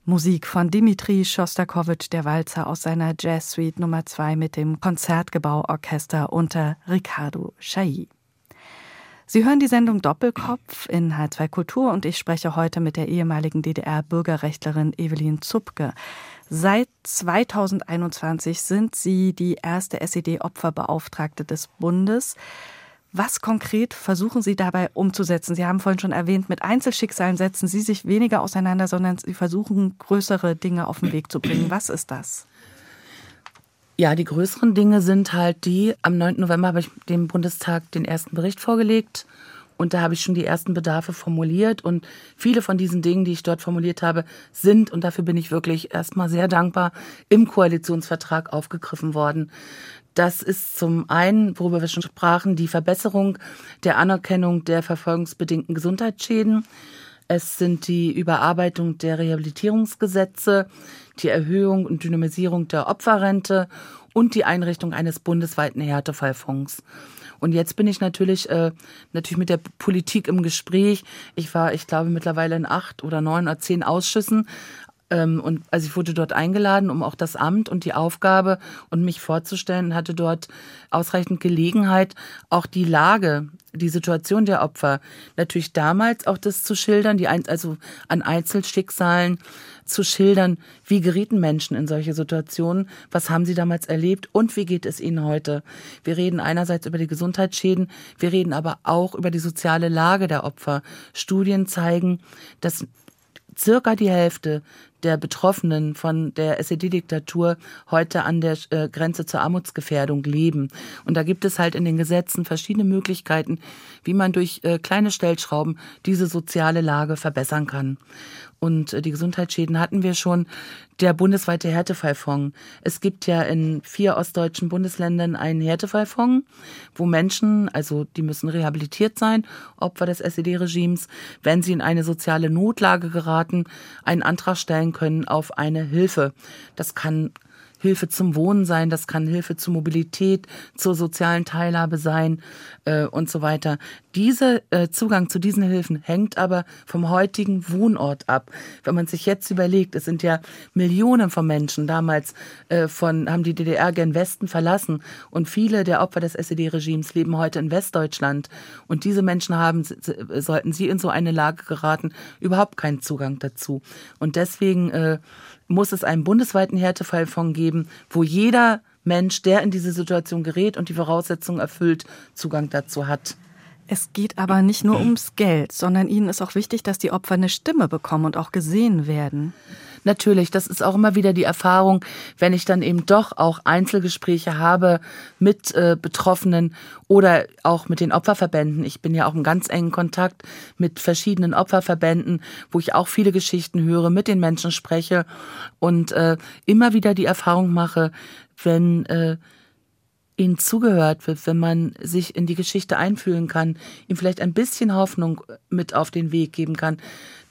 Musik von Dimitri Schostakowitsch, der Walzer aus seiner Jazz Suite Nummer 2 mit dem Konzertgebauorchester unter Ricardo Chailly. Sie hören die Sendung Doppelkopf in H2 Kultur und ich spreche heute mit der ehemaligen DDR-Bürgerrechtlerin Evelyn Zupke. Seit 2021 sind Sie die erste SED-Opferbeauftragte des Bundes. Was konkret versuchen Sie dabei umzusetzen? Sie haben vorhin schon erwähnt, mit Einzelschicksalen setzen Sie sich weniger auseinander, sondern Sie versuchen, größere Dinge auf den Weg zu bringen. Was ist das? Ja, die größeren Dinge sind halt die, am 9. November habe ich dem Bundestag den ersten Bericht vorgelegt und da habe ich schon die ersten Bedarfe formuliert und viele von diesen Dingen, die ich dort formuliert habe, sind, und dafür bin ich wirklich erstmal sehr dankbar, im Koalitionsvertrag aufgegriffen worden. Das ist zum einen, worüber wir schon sprachen, die Verbesserung der Anerkennung der verfolgungsbedingten Gesundheitsschäden. Es sind die Überarbeitung der Rehabilitierungsgesetze, die Erhöhung und Dynamisierung der Opferrente und die Einrichtung eines bundesweiten Härtefallfonds. Und jetzt bin ich natürlich, äh, natürlich mit der Politik im Gespräch. Ich war, ich glaube, mittlerweile in acht oder neun oder zehn Ausschüssen. Ähm, und also ich wurde dort eingeladen, um auch das Amt und die Aufgabe und mich vorzustellen, hatte dort ausreichend Gelegenheit, auch die Lage, die Situation der Opfer, natürlich damals auch das zu schildern, die also an Einzelschicksalen zu schildern, wie gerieten Menschen in solche Situationen, was haben sie damals erlebt und wie geht es ihnen heute. Wir reden einerseits über die Gesundheitsschäden, wir reden aber auch über die soziale Lage der Opfer. Studien zeigen, dass circa die Hälfte der Betroffenen von der SED-Diktatur heute an der äh, Grenze zur Armutsgefährdung leben. Und da gibt es halt in den Gesetzen verschiedene Möglichkeiten, wie man durch äh, kleine Stellschrauben diese soziale Lage verbessern kann und äh, die Gesundheitsschäden hatten wir schon. Der bundesweite Härtefallfonds. Es gibt ja in vier ostdeutschen Bundesländern einen Härtefallfonds, wo Menschen, also die müssen rehabilitiert sein, Opfer des SED-Regimes, wenn sie in eine soziale Notlage geraten, einen Antrag stellen können auf eine Hilfe. Das kann Hilfe zum Wohnen sein, das kann Hilfe zur Mobilität, zur sozialen Teilhabe sein äh, und so weiter. Dieser äh, Zugang zu diesen Hilfen hängt aber vom heutigen Wohnort ab. Wenn man sich jetzt überlegt, es sind ja Millionen von Menschen damals äh, von haben die DDR gen Westen verlassen und viele der Opfer des SED-Regimes leben heute in Westdeutschland und diese Menschen haben sollten sie in so eine Lage geraten überhaupt keinen Zugang dazu und deswegen äh, muss es einen bundesweiten Härtefallfonds geben, wo jeder Mensch, der in diese Situation gerät und die Voraussetzungen erfüllt, Zugang dazu hat. Es geht aber nicht nur ums Geld, sondern Ihnen ist auch wichtig, dass die Opfer eine Stimme bekommen und auch gesehen werden. Natürlich, das ist auch immer wieder die Erfahrung, wenn ich dann eben doch auch Einzelgespräche habe mit äh, Betroffenen oder auch mit den Opferverbänden. Ich bin ja auch im ganz engen Kontakt mit verschiedenen Opferverbänden, wo ich auch viele Geschichten höre, mit den Menschen spreche und äh, immer wieder die Erfahrung mache, wenn äh, ihnen zugehört wird, wenn man sich in die Geschichte einfühlen kann, ihm vielleicht ein bisschen Hoffnung mit auf den Weg geben kann,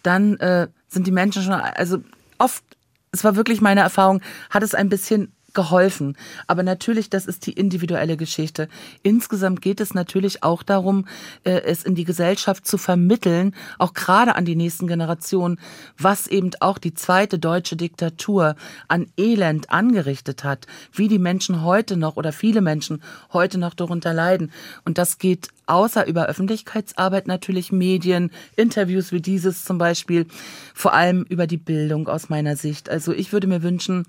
dann äh, sind die Menschen schon, also oft, es war wirklich meine Erfahrung, hat es ein bisschen geholfen. Aber natürlich, das ist die individuelle Geschichte. Insgesamt geht es natürlich auch darum, äh, es in die Gesellschaft zu vermitteln, auch gerade an die nächsten Generationen, was eben auch die zweite deutsche Diktatur an Elend angerichtet hat, wie die Menschen heute noch oder viele Menschen heute noch darunter leiden. Und das geht außer über Öffentlichkeitsarbeit natürlich Medien, Interviews wie dieses zum Beispiel, vor allem über die Bildung aus meiner Sicht. Also ich würde mir wünschen,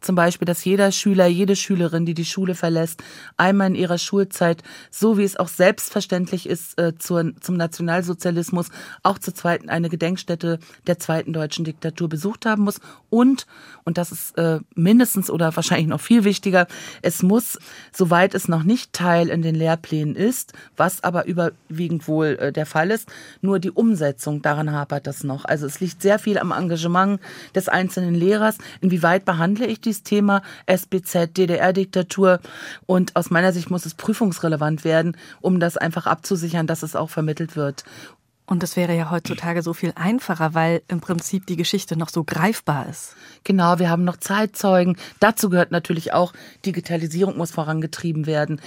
zum Beispiel, dass jeder Schüler, jede Schülerin, die die Schule verlässt, einmal in ihrer Schulzeit, so wie es auch selbstverständlich ist äh, zur, zum Nationalsozialismus, auch zur zweiten eine Gedenkstätte der zweiten deutschen Diktatur besucht haben muss. Und, und das ist äh, mindestens oder wahrscheinlich noch viel wichtiger, es muss, soweit es noch nicht Teil in den Lehrplänen ist, was was aber überwiegend wohl äh, der Fall ist. Nur die Umsetzung, daran hapert das noch. Also es liegt sehr viel am Engagement des einzelnen Lehrers. Inwieweit behandle ich dieses Thema SBZ, DDR-Diktatur? Und aus meiner Sicht muss es prüfungsrelevant werden, um das einfach abzusichern, dass es auch vermittelt wird. Und das wäre ja heutzutage so viel einfacher, weil im Prinzip die Geschichte noch so greifbar ist. Genau, wir haben noch Zeitzeugen. Dazu gehört natürlich auch, Digitalisierung muss vorangetrieben werden.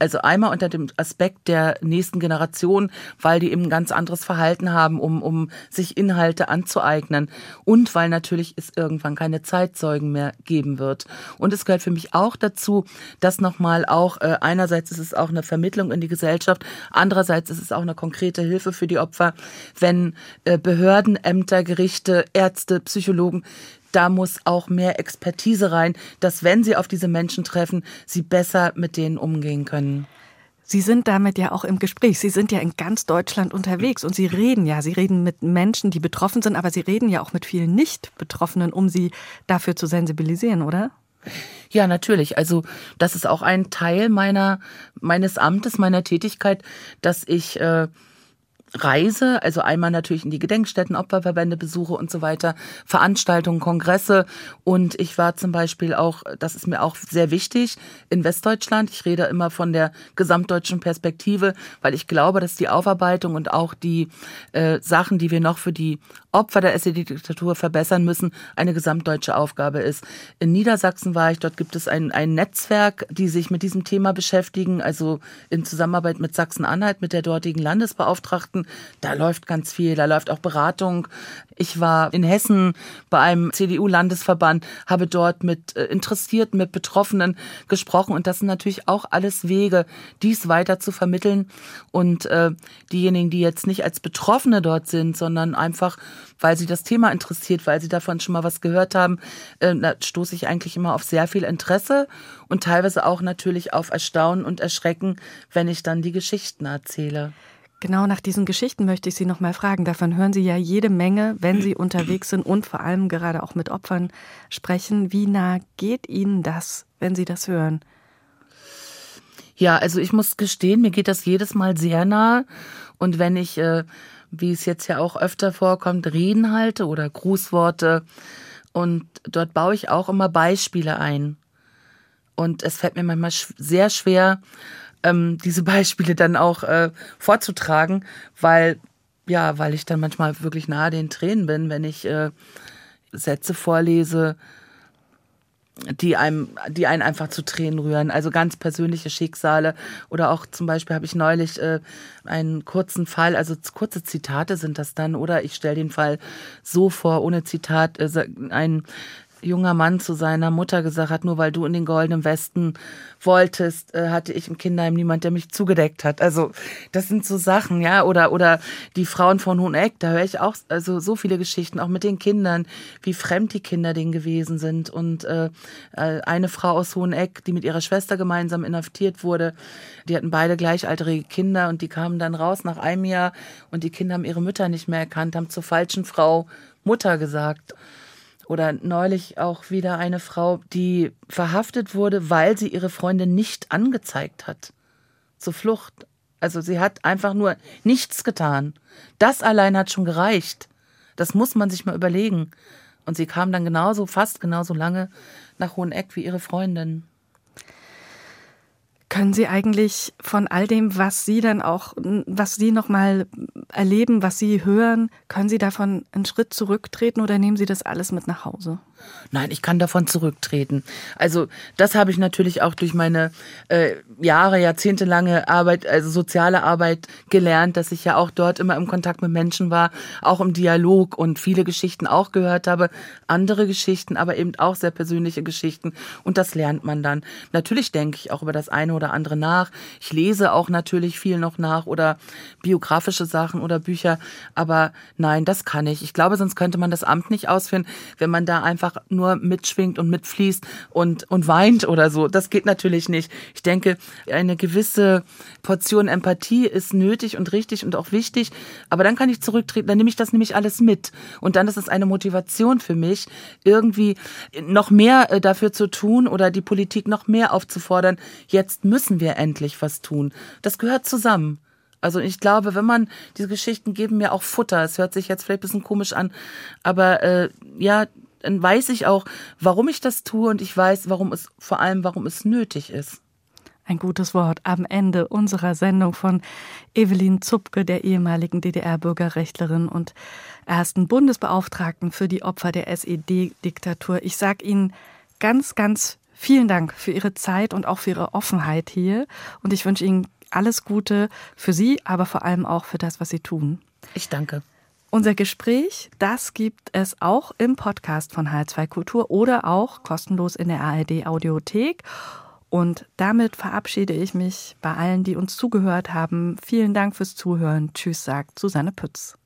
Also einmal unter dem Aspekt der nächsten Generation, weil die eben ein ganz anderes Verhalten haben, um, um sich Inhalte anzueignen. Und weil natürlich es irgendwann keine Zeitzeugen mehr geben wird. Und es gehört für mich auch dazu, dass nochmal auch, äh, einerseits ist es auch eine Vermittlung in die Gesellschaft, andererseits ist es auch eine konkrete Hilfe für die Opfer Opfer, wenn äh, Behörden, Ämter, Gerichte, Ärzte, Psychologen da muss auch mehr Expertise rein, dass wenn sie auf diese Menschen treffen, sie besser mit denen umgehen können. Sie sind damit ja auch im Gespräch. Sie sind ja in ganz Deutschland unterwegs und Sie reden ja. Sie reden mit Menschen, die betroffen sind, aber Sie reden ja auch mit vielen Nicht-Betroffenen, um sie dafür zu sensibilisieren, oder? Ja, natürlich. Also das ist auch ein Teil meiner meines Amtes, meiner Tätigkeit, dass ich äh, reise, also einmal natürlich in die Gedenkstätten, Opferverbände besuche und so weiter, Veranstaltungen, Kongresse und ich war zum Beispiel auch, das ist mir auch sehr wichtig, in Westdeutschland. Ich rede immer von der gesamtdeutschen Perspektive, weil ich glaube, dass die Aufarbeitung und auch die äh, Sachen, die wir noch für die Opfer der SED-Diktatur verbessern müssen, eine gesamtdeutsche Aufgabe ist. In Niedersachsen war ich, dort gibt es ein, ein Netzwerk, die sich mit diesem Thema beschäftigen, also in Zusammenarbeit mit Sachsen-Anhalt, mit der dortigen Landesbeauftragten. Da läuft ganz viel, da läuft auch Beratung. Ich war in Hessen bei einem CDU-Landesverband, habe dort mit äh, Interessierten, mit Betroffenen gesprochen und das sind natürlich auch alles Wege, dies weiter zu vermitteln und äh, diejenigen, die jetzt nicht als Betroffene dort sind, sondern einfach weil sie das Thema interessiert, weil sie davon schon mal was gehört haben, äh, da stoße ich eigentlich immer auf sehr viel Interesse und teilweise auch natürlich auf Erstaunen und Erschrecken, wenn ich dann die Geschichten erzähle. Genau nach diesen Geschichten möchte ich Sie noch mal fragen. Davon hören Sie ja jede Menge, wenn Sie unterwegs sind und vor allem gerade auch mit Opfern sprechen. Wie nah geht Ihnen das, wenn Sie das hören? Ja, also ich muss gestehen, mir geht das jedes Mal sehr nah. Und wenn ich äh, wie es jetzt ja auch öfter vorkommt, Reden halte oder Grußworte. Und dort baue ich auch immer Beispiele ein. Und es fällt mir manchmal sehr schwer, ähm, diese Beispiele dann auch äh, vorzutragen, weil, ja, weil ich dann manchmal wirklich nahe den Tränen bin, wenn ich äh, Sätze vorlese, die einem, die einen einfach zu Tränen rühren. Also ganz persönliche Schicksale. Oder auch zum Beispiel habe ich neulich äh, einen kurzen Fall, also kurze Zitate sind das dann, oder ich stelle den Fall so vor, ohne Zitat, äh, ein junger Mann zu seiner Mutter gesagt hat, nur weil du in den goldenen Westen wolltest, äh, hatte ich im Kinderheim niemand, der mich zugedeckt hat. Also das sind so Sachen, ja, oder oder die Frauen von Hoheneck, da höre ich auch also so viele Geschichten, auch mit den Kindern, wie fremd die Kinder denen gewesen sind und äh, äh eine Frau aus Hoheneck, die mit ihrer Schwester gemeinsam inhaftiert wurde, die hatten beide gleichaltrige Kinder und die kamen dann raus nach einem Jahr und die Kinder haben ihre Mütter nicht mehr erkannt, haben zur falschen Frau Mutter gesagt. Oder neulich auch wieder eine Frau, die verhaftet wurde, weil sie ihre Freundin nicht angezeigt hat. Zur Flucht. Also sie hat einfach nur nichts getan. Das allein hat schon gereicht. Das muss man sich mal überlegen. Und sie kam dann genauso, fast genauso lange nach Hoheneck wie ihre Freundin. Können Sie eigentlich von all dem, was Sie dann auch, was Sie nochmal erleben, was Sie hören, können Sie davon einen Schritt zurücktreten oder nehmen Sie das alles mit nach Hause? Nein, ich kann davon zurücktreten. Also das habe ich natürlich auch durch meine äh, Jahre, jahrzehntelange Arbeit, also soziale Arbeit gelernt, dass ich ja auch dort immer im Kontakt mit Menschen war, auch im Dialog und viele Geschichten auch gehört habe, andere Geschichten, aber eben auch sehr persönliche Geschichten und das lernt man dann. Natürlich denke ich auch über das eine oder andere nach. Ich lese auch natürlich viel noch nach oder biografische Sachen oder Bücher, aber nein, das kann ich. Ich glaube, sonst könnte man das Amt nicht ausführen, wenn man da einfach einfach nur mitschwingt und mitfließt und, und weint oder so. Das geht natürlich nicht. Ich denke, eine gewisse Portion Empathie ist nötig und richtig und auch wichtig. Aber dann kann ich zurücktreten, dann nehme ich das nämlich alles mit. Und dann ist es eine Motivation für mich, irgendwie noch mehr äh, dafür zu tun oder die Politik noch mehr aufzufordern. Jetzt müssen wir endlich was tun. Das gehört zusammen. Also ich glaube, wenn man diese Geschichten geben mir auch Futter. Es hört sich jetzt vielleicht ein bisschen komisch an, aber äh, ja, dann weiß ich auch, warum ich das tue und ich weiß, warum es vor allem, warum es nötig ist. Ein gutes Wort am Ende unserer Sendung von Evelyn Zupke, der ehemaligen DDR-Bürgerrechtlerin und ersten Bundesbeauftragten für die Opfer der SED-Diktatur. Ich sage Ihnen ganz, ganz vielen Dank für Ihre Zeit und auch für Ihre Offenheit hier. Und ich wünsche Ihnen alles Gute für Sie, aber vor allem auch für das, was Sie tun. Ich danke. Unser Gespräch, das gibt es auch im Podcast von H2 Kultur oder auch kostenlos in der ARD Audiothek. Und damit verabschiede ich mich bei allen, die uns zugehört haben. Vielen Dank fürs Zuhören. Tschüss, sagt Susanne Pütz.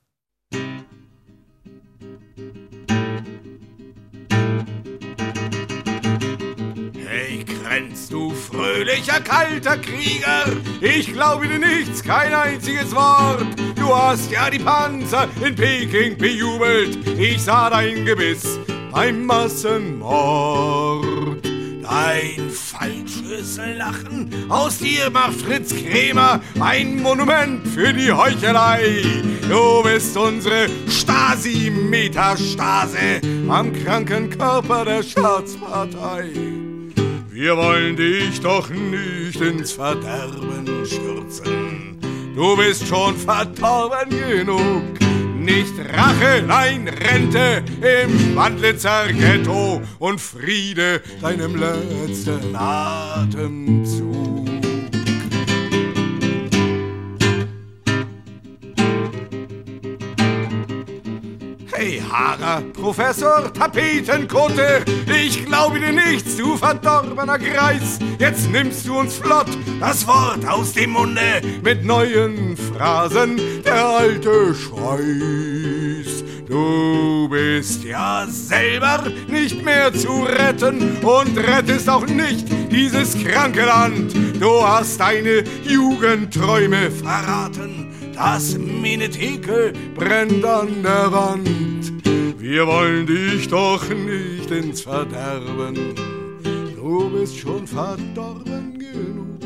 Grenzt du fröhlicher, kalter Krieger, ich glaube dir nichts, kein einziges Wort. Du hast ja die Panzer in Peking bejubelt, ich sah dein Gebiss beim Massenmord. Ein falsches Lachen. Aus dir macht Fritz Krämer ein Monument für die Heuchelei. Du bist unsere Stasi-Metastase am kranken Körper der Staatspartei. Wir wollen dich doch nicht ins Verderben stürzen. Du bist schon verdorben genug nicht Rache, nein Rente im Wandlitzer Ghetto und Friede deinem letzten Atemzug. Hey Haarer, Professor Tapetenkote, ich glaube dir nichts, du verdorbener Greis. Jetzt nimmst du uns flott das Wort aus dem Munde mit neuen Phrasen, der alte Scheiß. Du bist ja selber nicht mehr zu retten und rettest auch nicht dieses kranke Land. Du hast deine Jugendträume verraten das Minetheke brennt an der Wand. Wir wollen dich doch nicht ins Verderben. Du bist schon verdorben genug.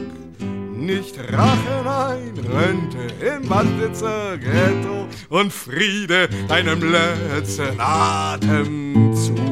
Nicht Rache, nein, Rente im Wandlitzer Ghetto und Friede deinem letzten Atemzug.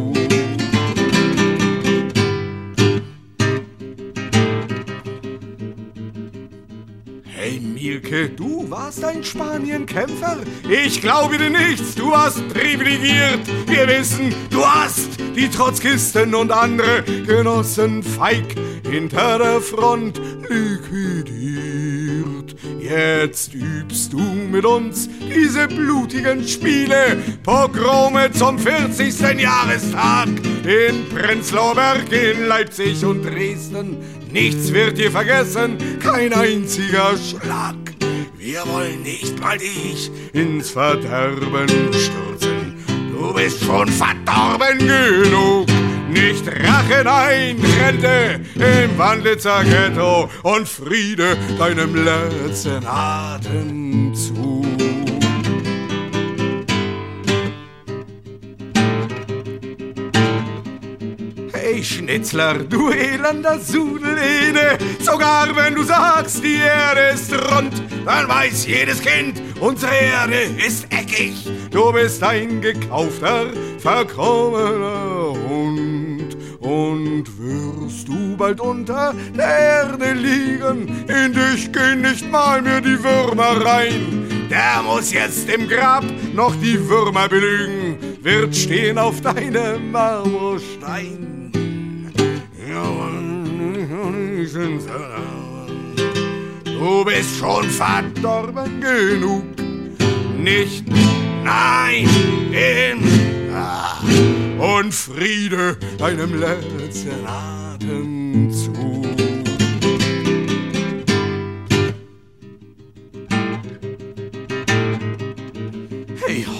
Mielke, du warst ein Spanienkämpfer? Ich glaube dir nichts, du warst privilegiert. Wir wissen, du hast die Trotzkisten und andere Genossen feig hinter der Front liquidiert. Jetzt übst du mit uns diese blutigen Spiele, Pogrome zum 40. Jahrestag in Prenzlauer Berg, in Leipzig und Dresden. Nichts wird dir vergessen, kein einziger Schlag. Wir wollen nicht mal dich ins Verderben stürzen. Du bist schon verdorben genug. Nicht Rache, nein, Rente im Wandlitzer Ghetto und Friede deinem letzten Atemzug. Schnitzler, du elender Sudelene, sogar wenn du sagst, die Erde ist rund, dann weiß jedes Kind, unsere Erde ist eckig. Du bist ein gekaufter, verkommener Hund und wirst du bald unter der Erde liegen. In dich gehen nicht mal mehr die Würmer rein. Der muss jetzt im Grab noch die Würmer belügen, wird stehen auf deinem Marmorstein. Du bist schon verdorben genug. Nicht, nein, in ah, und Friede deinem letzten Atemzug.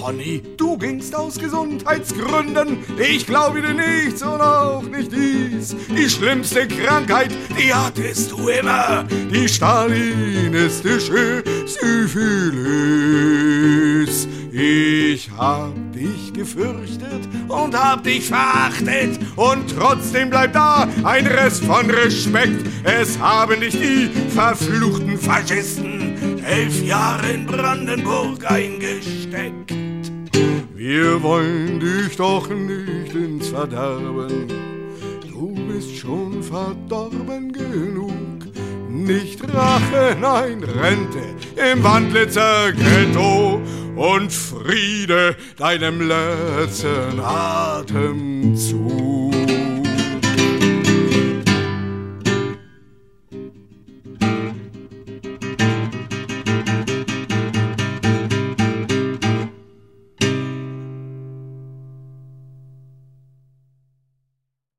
Honey, du gingst aus Gesundheitsgründen. Ich glaube dir nichts und auch nicht dies. Die schlimmste Krankheit, die hattest du immer. Die stalinistische Syphilis. Ich hab dich gefürchtet und hab dich verachtet. Und trotzdem bleibt da ein Rest von Respekt. Es haben dich die verfluchten Faschisten elf Jahre in Brandenburg eingesteckt. Wir wollen dich doch nicht ins Verderben. Du bist schon verdorben genug. Nicht Rache, nein, Rente im Wandlitzer Ghetto und Friede deinem letzten Atemzug.